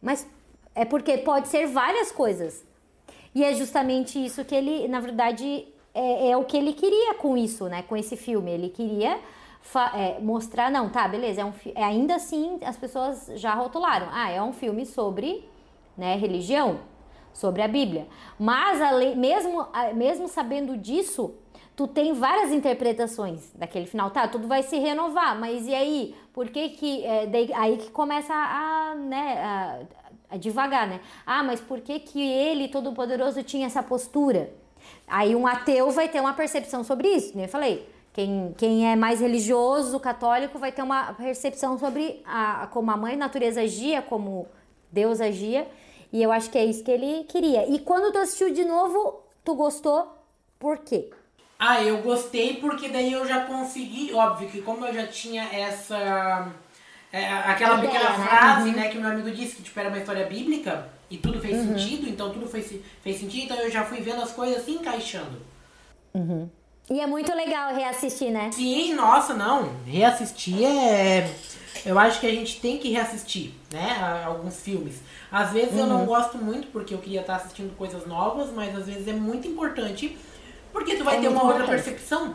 Mas é porque pode ser várias coisas. E é justamente isso que ele, na verdade, é, é o que ele queria com isso, né? Com esse filme. Ele queria é, mostrar, não, tá, beleza, é um, é, ainda assim as pessoas já rotularam. Ah, é um filme sobre né, religião, sobre a Bíblia. Mas mesmo, mesmo sabendo disso, tu tem várias interpretações daquele final. Tá, tudo vai se renovar, mas e aí? Por que que... É, daí, aí que começa a, né, a, é devagar, né? Ah, mas por que que ele, todo-poderoso, tinha essa postura? Aí um ateu vai ter uma percepção sobre isso, né? Eu falei, quem, quem é mais religioso, católico, vai ter uma percepção sobre a, como a mãe natureza agia, como Deus agia. E eu acho que é isso que ele queria. E quando tu assistiu de novo, tu gostou? Por quê?
Ah, eu gostei porque daí eu já consegui, óbvio que como eu já tinha essa é, aquela pequena né? frase, uhum. né, que meu amigo disse que tipo, era uma história bíblica e tudo fez uhum. sentido, então tudo fez, fez sentido, então eu já fui vendo as coisas se encaixando.
Uhum. E é muito legal reassistir, né?
Sim, nossa, não. Reassistir é. Eu acho que a gente tem que reassistir, né? Alguns filmes. Às vezes eu não uhum. gosto muito porque eu queria estar assistindo coisas novas, mas às vezes é muito importante porque tu vai é ter uma outra percepção.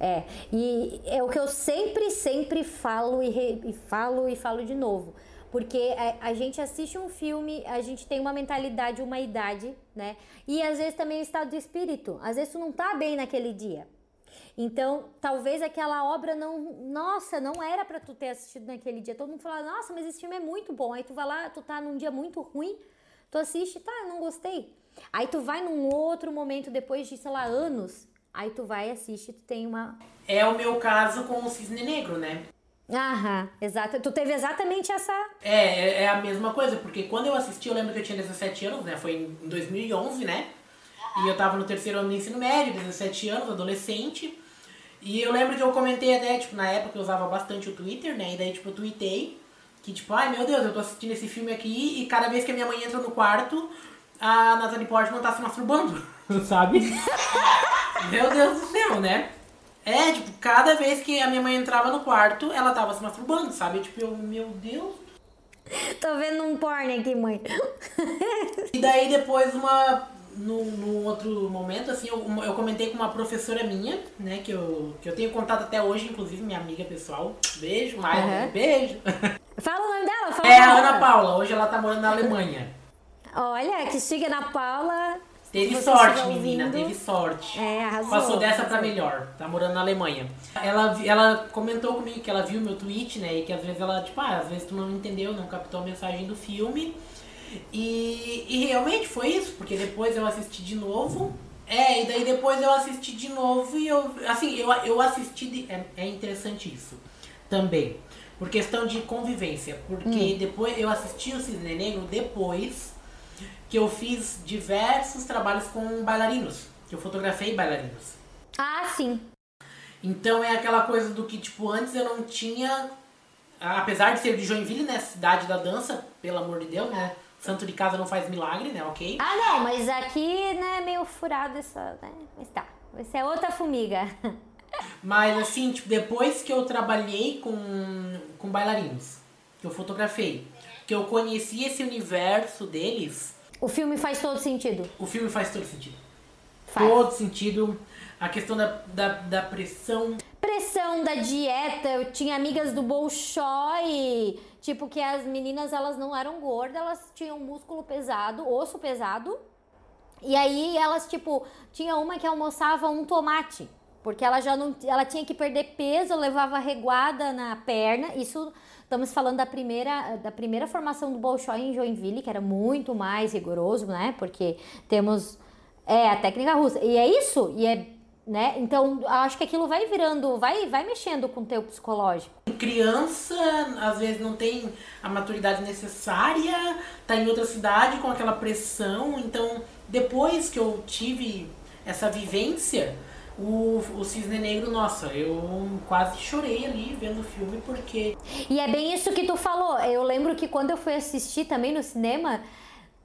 É, e é o que eu sempre, sempre falo e, re, e falo e falo de novo. Porque a, a, gente assiste um filme, a gente tem uma mentalidade, uma idade, né? E às vezes também o estado de espírito. Às vezes tu não tá bem naquele dia. Então, talvez aquela obra não. Nossa, não era para tu ter assistido naquele dia. Todo mundo fala, nossa, mas esse filme é muito bom. Aí tu vai lá, tu tá num dia muito ruim, Tu assiste, tá, eu não gostei. Aí tu vai num outro momento, depois de, sei lá, anos, aí tu vai e assiste, tu tem uma.
É o meu caso com o Cisne Negro, né?
Aham, exato. Tu teve exatamente essa.
É, é, é a mesma coisa, porque quando eu assisti, eu lembro que eu tinha 17 anos, né? Foi em 2011, né? E eu tava no terceiro ano do ensino médio, 17 anos, adolescente. E eu lembro que eu comentei até, tipo, na época eu usava bastante o Twitter, né? E daí, tipo, eu tuitei que, tipo, ai meu Deus, eu tô assistindo esse filme aqui e cada vez que a minha mãe entra no quarto, a Natalie Portman tá se masturbando, [laughs] [laughs] sabe? meu Deus do céu, né? É, tipo, cada vez que a minha mãe entrava no quarto, ela tava se masturbando, sabe? Tipo, eu, meu Deus.
Tô vendo um porno aqui, mãe.
e daí depois uma. No, no outro momento, assim, eu, eu comentei com uma professora minha, né, que eu, que eu tenho contato até hoje, inclusive, minha amiga pessoal. Beijo, Maia, uhum. beijo.
Fala o nome dela, fala
É a Ana Paula, hoje ela tá morando na Alemanha.
Olha, que chique Ana Paula.
Teve sorte, menina, teve sorte.
É, arrasou.
Passou dessa
arrasou.
pra melhor. Tá morando na Alemanha. Ela, ela comentou comigo que ela viu meu tweet, né? E que às vezes ela, tipo, ah, às vezes tu não entendeu, não captou a mensagem do filme. E, e realmente foi isso, porque depois eu assisti de novo. É, e daí depois eu assisti de novo e eu, assim, eu, eu assisti, de, é, é interessante isso também. Por questão de convivência. Porque hum. depois eu assisti o Cisne Negro depois que eu fiz diversos trabalhos com bailarinos. Que eu fotografei bailarinos.
Ah, sim.
Então é aquela coisa do que, tipo, antes eu não tinha. Apesar de ser de Joinville, né? Cidade da dança, pelo amor de Deus, né? Santo de casa não faz milagre, né? Ok?
Ah, não, mas aqui, né, meio furado essa, né? Mas tá. Vai ser outra formiga. [laughs]
Mas assim, tipo, depois que eu trabalhei com, com bailarinos, que eu fotografei, que eu conheci esse universo deles.
O filme faz todo sentido.
O filme faz todo sentido. Faz. Todo sentido. A questão da, da, da pressão.
Pressão da dieta. Eu tinha amigas do Bolshoi. Tipo, que as meninas elas não eram gordas, elas tinham músculo pesado, osso pesado. E aí elas, tipo, tinha uma que almoçava um tomate porque ela já não ela tinha que perder peso, levava reguada na perna. Isso estamos falando da primeira da primeira formação do Bolshoi em Joinville, que era muito mais rigoroso, né? Porque temos é a técnica russa. E é isso, e é né? Então, acho que aquilo vai virando, vai vai mexendo com o teu psicológico.
Criança, às vezes não tem a maturidade necessária, tá em outra cidade com aquela pressão, então depois que eu tive essa vivência, o, o Cisne Negro, nossa, eu quase chorei ali vendo o filme porque.
E é bem isso que tu falou. Eu lembro que quando eu fui assistir também no cinema,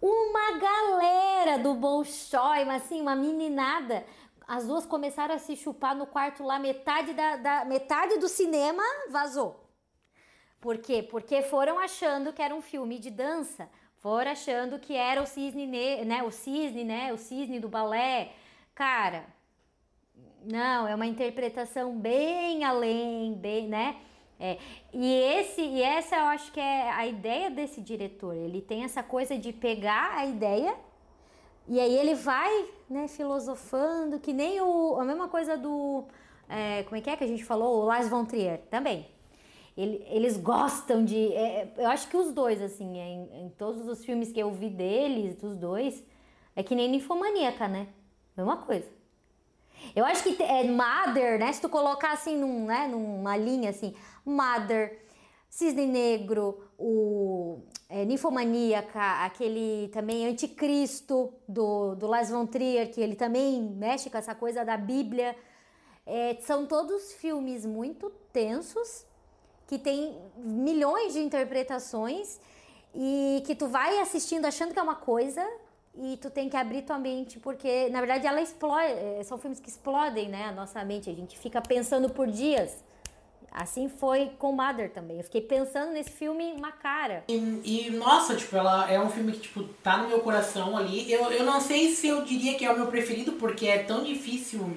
uma galera do Bolshoi, mas assim, uma meninada. As duas começaram a se chupar no quarto lá, metade, da, da metade do cinema vazou. Por quê? Porque foram achando que era um filme de dança, foram achando que era o cisne, né? O cisne, né? O cisne do balé. Cara, não, é uma interpretação bem além, bem, né? É, e esse e essa eu acho que é a ideia desse diretor. Ele tem essa coisa de pegar a ideia e aí ele vai, né, filosofando, que nem o, a mesma coisa do é, como é que é que a gente falou, o Lars von Trier também. Ele, eles gostam de, é, eu acho que os dois assim, é, em, em todos os filmes que eu vi deles, dos dois, é que nem ninfomaníaca, né? Mesma coisa. Eu acho que é Mother, né? Se tu colocar assim num, né, numa linha assim, Mother, Cisne Negro, o é, Ninfomaníaca, aquele também Anticristo do, do Lars von Trier, que ele também mexe com essa coisa da Bíblia. É, são todos filmes muito tensos, que tem milhões de interpretações e que tu vai assistindo achando que é uma coisa e tu tem que abrir tua mente, porque na verdade ela explode, eh, são filmes que explodem, né, a nossa mente, a gente fica pensando por dias. Assim foi com Mother também. Eu fiquei pensando nesse filme uma cara.
E, e, nossa, tipo, ela é um filme que, tipo, tá no meu coração ali. Eu, eu não sei se eu diria que é o meu preferido, porque é tão difícil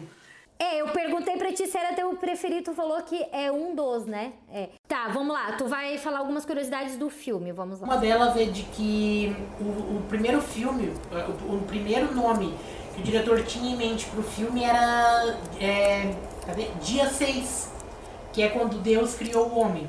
é, eu perguntei pra ti se era teu preferido, tu falou que é um dos, né? É. Tá, vamos lá, tu vai falar algumas curiosidades do filme, vamos lá.
Uma delas é de que o, o primeiro filme, o, o, primeiro nome que o diretor tinha em mente pro filme era é, cadê? Dia 6, que é quando Deus criou o homem.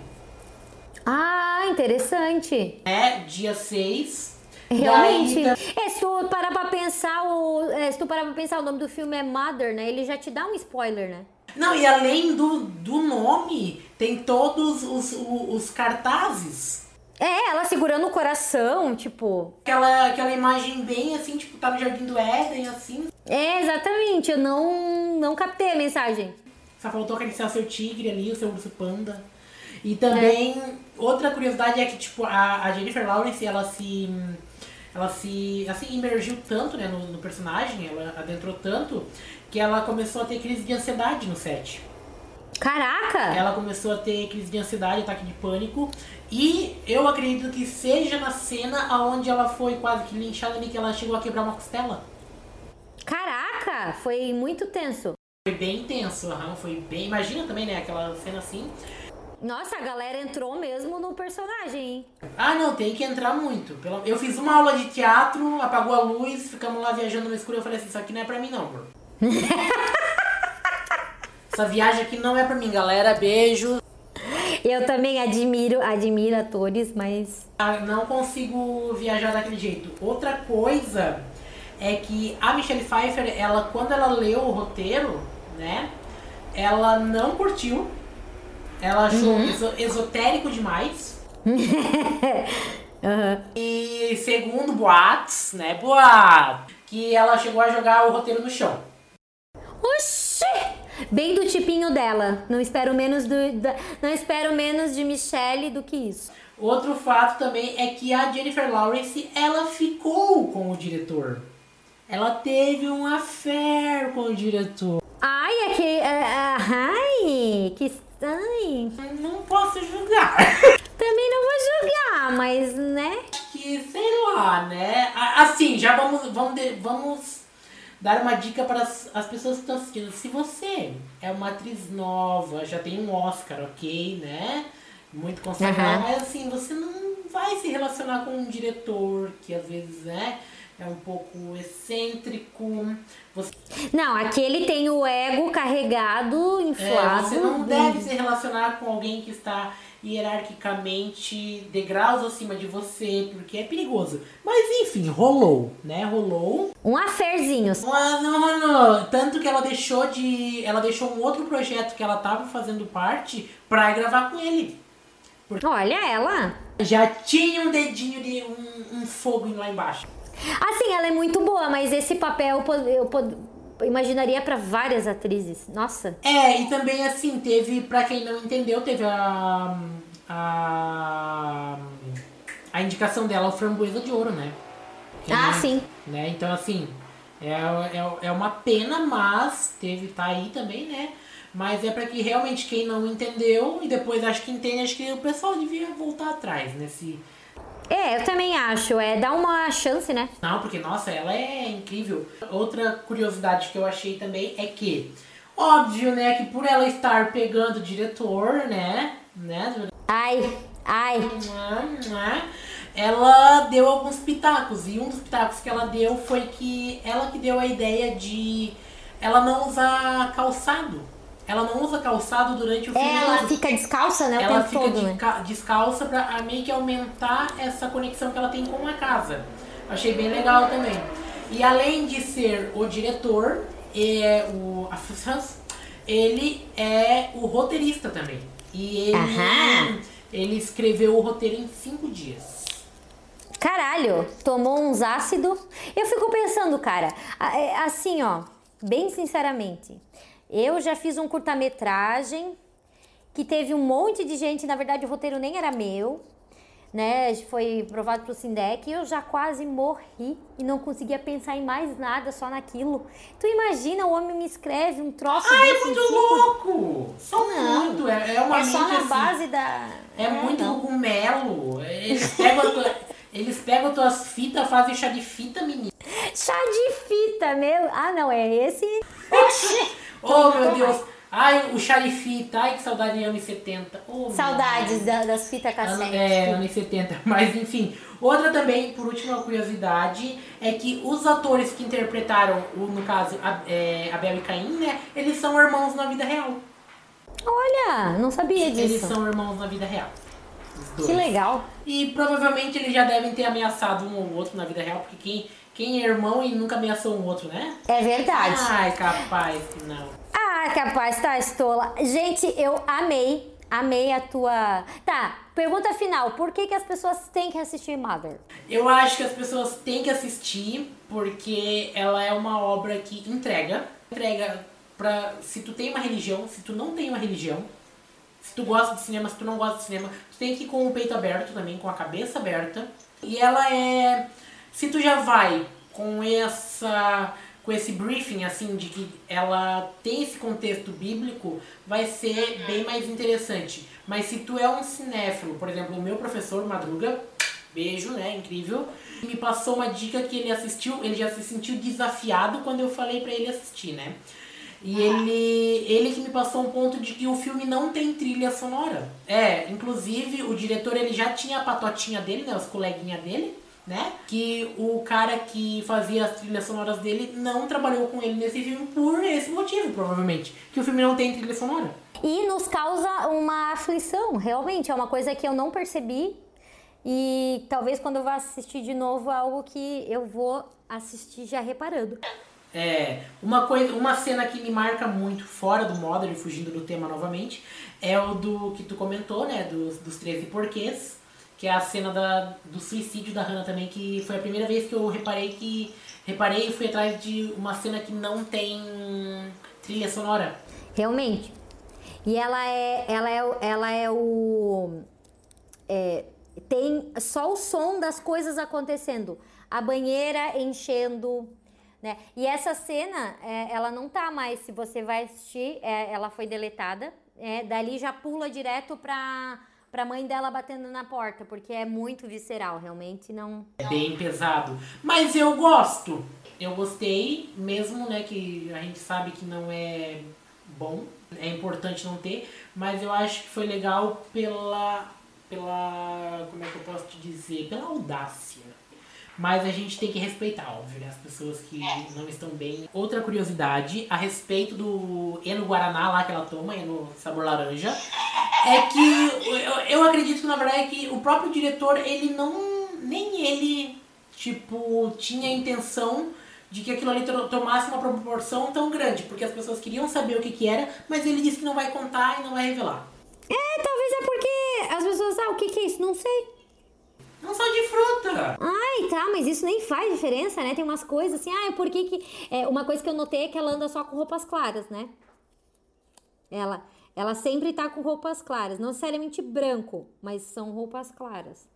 Ah, interessante.
É, dia 6
Realmente.
Daí,
É, se tu parar pra pensar, o, é, se tu parar pra pensar, o nome do filme é Mother, né? Ele já te dá um spoiler, né?
Não, e além do, do nome, tem todos os, os, os cartazes.
É, ela segurando o coração, tipo.
Aquela, aquela imagem bem assim, tipo, tá no Jardim do Éden, assim.
É, exatamente. Eu não, não captei a mensagem.
Só faltou acariciar seu tigre ali, o seu urso panda. E também, outra curiosidade é que, tipo, a, a Jennifer Lawrence, ela se... Ela se, assim, imergiu tanto, né, no, no personagem, ela adentrou tanto, que ela começou a ter crise de ansiedade no set.
Caraca!
Ela começou a ter crise de ansiedade, ataque de pânico. E eu acredito que seja na cena onde ela foi quase que linchada ali, que ela chegou a quebrar uma costela.
Caraca! Foi muito tenso.
Foi bem intenso, aham, foi bem... Imagina também, né, aquela cena assim.
Nossa, a galera entrou mesmo no personagem, hein?
Ah, não, tem que entrar muito. Eu fiz uma aula de teatro, apagou a luz, ficamos lá viajando no escuro. Eu falei assim: Isso aqui não é pra mim, não, amor. [laughs] Essa viagem aqui não é pra mim, galera. Beijo.
Eu também admiro, admiro atores, mas.
Ah, Não consigo viajar daquele jeito. Outra coisa é que a Michelle Pfeiffer, ela, quando ela leu o roteiro, né? Ela não curtiu. Ela achou exo- esotérico demais. [laughs]
Aham.
E segundo boatos, né? Boatos, que ela chegou a jogar o roteiro no chão.
Oxi! Bem do tipinho dela. Não espero menos do, da- não espero menos de Michelle do que isso.
Outro fato também é que a Jennifer Lawrence, ela ficou com o diretor. Ela teve um affair com o diretor.
Ai, é que. é, é, ai, que. Ai.
Não posso julgar.
Também não vou julgar, mas né?
que, sei lá, né? Assim, já vamos, vamos, vamos dar uma dica para as, as pessoas que estão assistindo. Se você é uma atriz nova, já tem um Oscar, ok, né? Muito consagrado,
Aham.
mas assim, você não vai se relacionar com um diretor que às vezes, né? É um pouco excêntrico. Você,
Não, aqui ele tem o ego carregado,
é,
inflado.
você não deve se relacionar com alguém que está hierarquicamente degraus acima de você, porque é perigoso. Mas enfim, rolou, né? Rolou.
Um affairzinho.
Mas não rolou. Tanto que ela deixou de. Ela deixou um outro projeto que ela tava fazendo parte pra gravar com ele.
Olha ela.
Já tinha um dedinho de um, um fogo lá embaixo.
Assim, ela é muito boa, mas esse papel eu, imaginaria pra várias atrizes. Nossa.
É, e também assim, teve, pra quem não entendeu, teve a. a. a indicação dela ao Framboesa de Ouro, né? Que,
Ah,
né,
sim.
Né? Então, assim, é, é, é uma pena, mas teve, tá aí também, né? Mas é pra que realmente quem não entendeu e depois acho que entende, acho que o pessoal devia voltar atrás nesse.
É, eu também acho. É dar uma chance, né?
Não, porque, nossa, ela é incrível. Outra curiosidade que eu achei também é que, óbvio, né, que por ela estar pegando o diretor, né, né,
Ai, ai.
ela deu alguns pitacos. E um dos pitacos que ela deu foi que ela que deu a ideia de ela não usar calçado. Ela não usa calçado durante o filme.
Ela
todo.
fica descalça, né? O
Ela fica
todo,
de
né?
ca- descalça pra meio que aumentar essa conexão que ela tem com a casa. Achei bem legal também. E além de ser o diretor, é o ele é o roteirista também. E ele,
Aham.
ele escreveu o roteiro em cinco dias.
Caralho, tomou uns ácidos. Eu fico pensando, cara, é, assim, ó, bem sinceramente, eu já fiz um curta-metragem que teve um monte de gente, na verdade o roteiro nem era meu, né? Foi provado pro Sindec e eu já quase morri e não conseguia pensar em mais nada, só naquilo. Tu imagina, o homem me escreve um troço
Ai, é
desse
muito
em cinco-
louco! São
Não.
muito, é, é uma
É só na
assim,
base da.
É muito
não.
cogumelo. Eles pegam, tua- eles pegam tuas fitas, fazem chá de fita, menina.
Chá de fita, meu. Ah, não, é esse.
Oh, meu Deus. Ai, o chá de fita. Ai, que saudade de anos 70. Oh,
Saudades da- das fitas cassete.
É, anos [laughs] 70. Mas, enfim. Outra também, por última curiosidade, é que os atores que interpretaram, o, no caso, a, é, Abel e Caim, né? Eles são irmãos na vida real.
Olha, não sabia
Eles
disso.
são irmãos na vida real. Os dois.
Que legal.
E provavelmente eles já devem ter ameaçado um ou outro na vida real, porque quem, quem é irmão e nunca ameaçou um outro, né?
É verdade.
Ai, capaz que não.
Ah, capaz, tá, estola. Gente, eu amei, amei a tua. Tá, pergunta final: por que, que as pessoas têm que assistir Mother?
Eu acho que as pessoas têm que assistir porque ela é uma obra que entrega. Entrega pra. Se tu tem uma religião, se tu não tem uma religião, se tu gosta de cinema, se tu não gosta de cinema, tu tem que ir com o peito aberto também, com a cabeça aberta. E ela é. Se tu já vai com essa. com esse briefing assim de que ela tem esse contexto bíblico, vai ser bem mais interessante. Mas se tu é um cinéfilo, por exemplo, o meu professor Madruga, beijo, né? Incrível. Me passou uma dica que ele assistiu, ele já se sentiu desafiado quando eu falei pra ele assistir, né? E ele, ele que me passou um ponto de que o filme não tem trilha sonora. É, inclusive o diretor ele já tinha a patotinha dele, né, os coleguinhas dele, né? Que o cara que fazia as trilhas sonoras dele não trabalhou com ele nesse filme por esse motivo, provavelmente, que o filme não tem trilha sonora.
E nos causa uma aflição, realmente. É uma coisa que eu não percebi. E talvez quando eu vá assistir de novo, é algo que eu vou assistir já reparando.
É, uma coisa, uma cena que me marca muito fora do Modern, fugindo do tema novamente, é o do que tu comentou, né, dos, dos 13 porquês, que é a cena da, do suicídio da Hannah também, que foi a primeira vez que eu reparei que reparei e fui atrás de uma cena que não tem trilha sonora.
Realmente. E ela é, ela é, ela é o é, tem só o som das coisas acontecendo, a banheira enchendo, né? E essa cena, é, ela não tá mais. Se você vai assistir, é, ela foi deletada. É, dali já pula direto pra para mãe dela batendo na porta, porque é muito visceral, realmente não.
É bem pesado. Mas eu gosto. Eu gostei, mesmo né, que a gente sabe que não é bom, é importante não ter, mas eu acho que foi legal pela. pela. como é que eu posso te dizer? Pela audácia. Mas a gente tem que respeitar, óbvio, né? As pessoas que não estão bem. Outra curiosidade a respeito do Eno Guaraná lá que ela toma, Eno sabor laranja, é que eu, eu acredito que na verdade é que o próprio diretor, ele não. nem ele, tipo, tinha a intenção de que aquilo ali to- tomasse uma proporção tão grande, porque as pessoas queriam saber o que, que era, mas ele disse que não vai contar e não vai revelar.
É, talvez é porque as pessoas, ah, o que que é isso? Não sei.
Não só de fruta!
Ai, tá, mas isso nem faz diferença, né? Tem umas coisas assim, ah, por que que... É, uma coisa que eu notei é que ela anda só com roupas claras, né? Ela, ela sempre tá com roupas claras, não necessariamente branco, mas são roupas claras.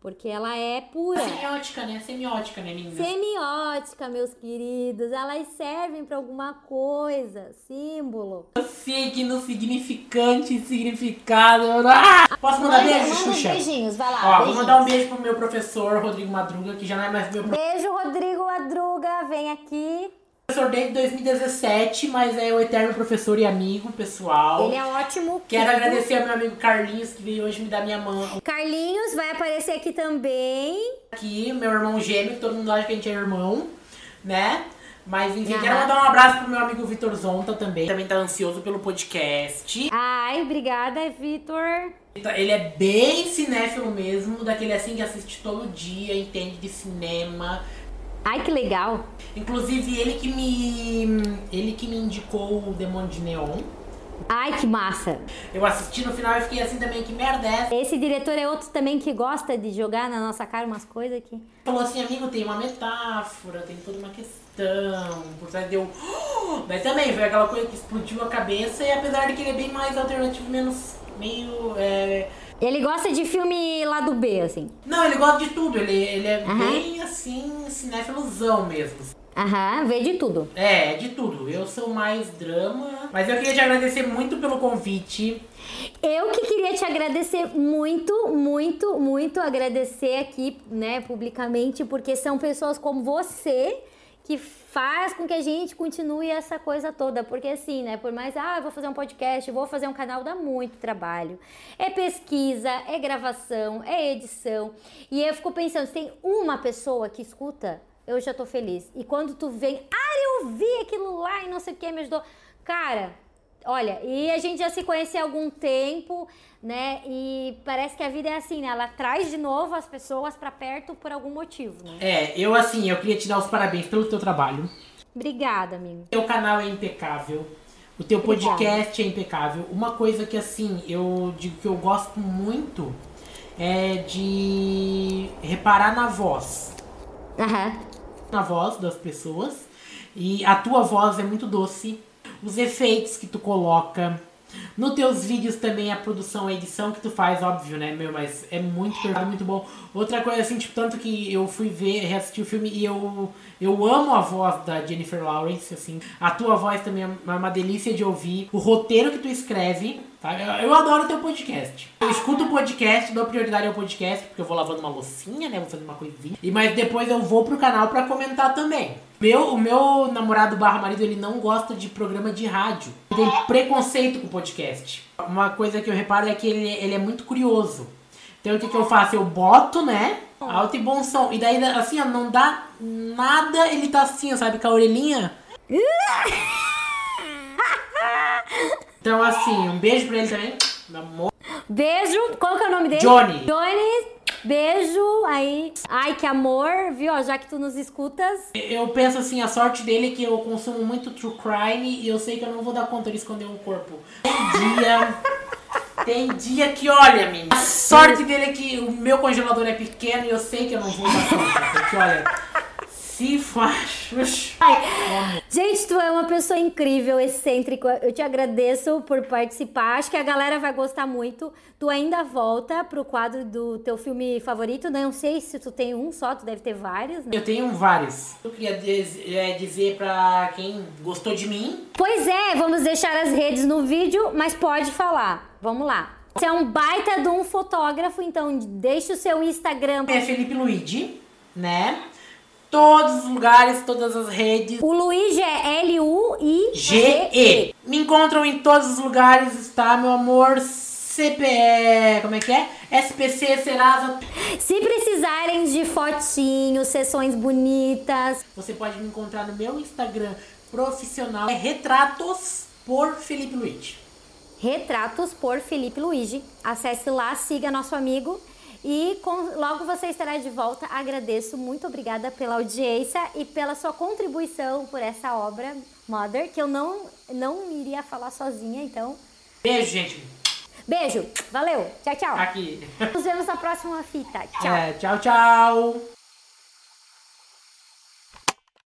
Porque ela é pura.
Semiótica, né? Semiótica, né, menina?
Semiótica, meus queridos, elas servem pra alguma coisa, símbolo.
Signo, significante, significado. Ah! Posso mandar beijo,
manda
Xuxa?
beijinhos, vai lá.
Ó, vou
beijinhos.
mandar um beijo pro meu professor, Rodrigo Madruga, que já não é mais meu
Beijo, Rodrigo Adruga, vem aqui.
Professor desde 2017, mas é o eterno professor e amigo pessoal.
Ele é ótimo.
Quero agradecer ao meu amigo Carlinhos, que veio hoje me dar minha mão
Carlinhos vai aparecer aqui também.
aqui, meu irmão gêmeo, que todo mundo acha que a gente é irmão, né? Mas enfim, quero mandar um abraço pro meu amigo Vitor Zonta também. Também tá ansioso pelo podcast.
Ai, obrigada, Vitor.
Ele é bem cinéfilo mesmo, daquele assim que assiste todo dia, entende de cinema.
Ai, que legal.
Inclusive ele que me. ele que me indicou o Demônio de Neon.
Ai, que massa.
Eu assisti no final e fiquei assim também, que merda é essa?
Esse diretor é outro também que gosta de jogar na nossa cara umas coisas aqui.
Falou assim, amigo, tem uma metáfora, tem toda uma questão. Por trás deu. Mas [gasps] também foi aquela coisa que explodiu a cabeça, e apesar de que ele é bem mais alternativo, menos. meio. é,
Ele gosta de filme lá do B, assim.
Não, ele gosta de tudo, ele, ele é bem assim, cinéfilozão mesmo.
Aham, vê de tudo.
É, de tudo. Eu sou mais drama. Mas eu queria te agradecer muito pelo convite.
Eu que queria te agradecer muito, muito, muito agradecer aqui, né, publicamente, porque são pessoas como você que faz com que a gente continue essa coisa toda, porque assim, né, por mais, ah, vou fazer um podcast, vou fazer um canal, dá muito trabalho. É pesquisa, é gravação, é edição. E eu fico pensando, se tem uma pessoa que escuta, eu já tô feliz. E quando tu vem, ah, eu vi aquilo lá e não sei o que, me ajudou. Cara, Olha, e a gente já se conhece há algum tempo, né? E parece que a vida é assim, né? Ela traz de novo as pessoas para perto por algum motivo, né?
É, eu assim, eu queria te dar os parabéns pelo teu trabalho.
Obrigada, amigo.
O teu canal é impecável. O teu podcast é impecável. Uma coisa que assim, eu digo que eu gosto muito é de reparar na voz.
Aham.
Na voz das pessoas. E a tua voz é muito doce. Os efeitos que tu coloca. Nos teus vídeos também a produção, a edição que tu faz, óbvio, né, meu? Mas é muito muito bom. Outra coisa, assim, tipo, tanto que eu fui ver, reassistir o filme e eu, eu amo a voz da Jennifer Lawrence, assim. A tua voz também é uma delícia de ouvir. O roteiro que tu escreve, tá? Eu, eu adoro teu podcast. Eu escuto o podcast, dou prioridade ao podcast, porque eu vou lavando uma loucinha, né? Vou fazendo uma coisinha. E, mas depois eu vou pro canal pra comentar também. Meu, o meu namorado barra marido, ele não gosta de programa de rádio. Ele tem preconceito com podcast. Uma coisa que eu reparo é que ele, ele é muito curioso. Então o que, que eu faço? Eu boto, né? Alto e bom som. E daí, assim, ó, não dá nada, ele tá assim, ó, sabe, com a orelhinha. Então, assim, um beijo pra ele também. Meu amor.
Beijo. Qual que é o nome dele?
Johnny.
Johnny. Beijo aí. Ai, que amor, viu? Já que tu nos escutas.
Eu penso assim, a sorte dele é que eu consumo muito true crime e eu sei que eu não vou dar conta de esconder um corpo. Tem dia. Tem dia que, olha, menina, a sorte dele é que o meu congelador é pequeno e eu sei que eu não vou dar conta. Porque, olha, se faz.
Ai, gente, tu é uma pessoa incrível, excêntrica. Eu te agradeço por participar. Acho que a galera vai gostar muito. Tu ainda volta pro quadro do teu filme favorito. Não sei se tu tem um só, tu deve ter vários, né?
Eu tenho vários. Eu queria é, dizer pra quem gostou de mim,
Pois é, vamos deixar as redes no vídeo, mas pode falar. Vamos lá. Você é um baita de um fotógrafo, então deixa o seu Instagram.
é Felipe Luigi, né? Todos os lugares, todas as redes.
O Luigi é L-U-I-G-E.
G-E. Me encontram em todos os lugares, tá, meu amor? CPE, como é que é? SPC Serasa.
Se precisarem de fotinhos, sessões bonitas,
Você pode me encontrar no meu Instagram profissional. É Retratos por Felipe Luigi.
Retratos por Felipe Luigi. Acesse lá, siga nosso amigo e com- logo você estará de volta. Agradeço, muito obrigada pela audiência e pela sua contribuição por essa obra, Mother, que eu não, não iria falar sozinha, então.
Beijo, gente.
Beijo, valeu, tchau, tchau.
Aqui.
Nos vemos na próxima fita. Tchau.
É, tchau, tchau.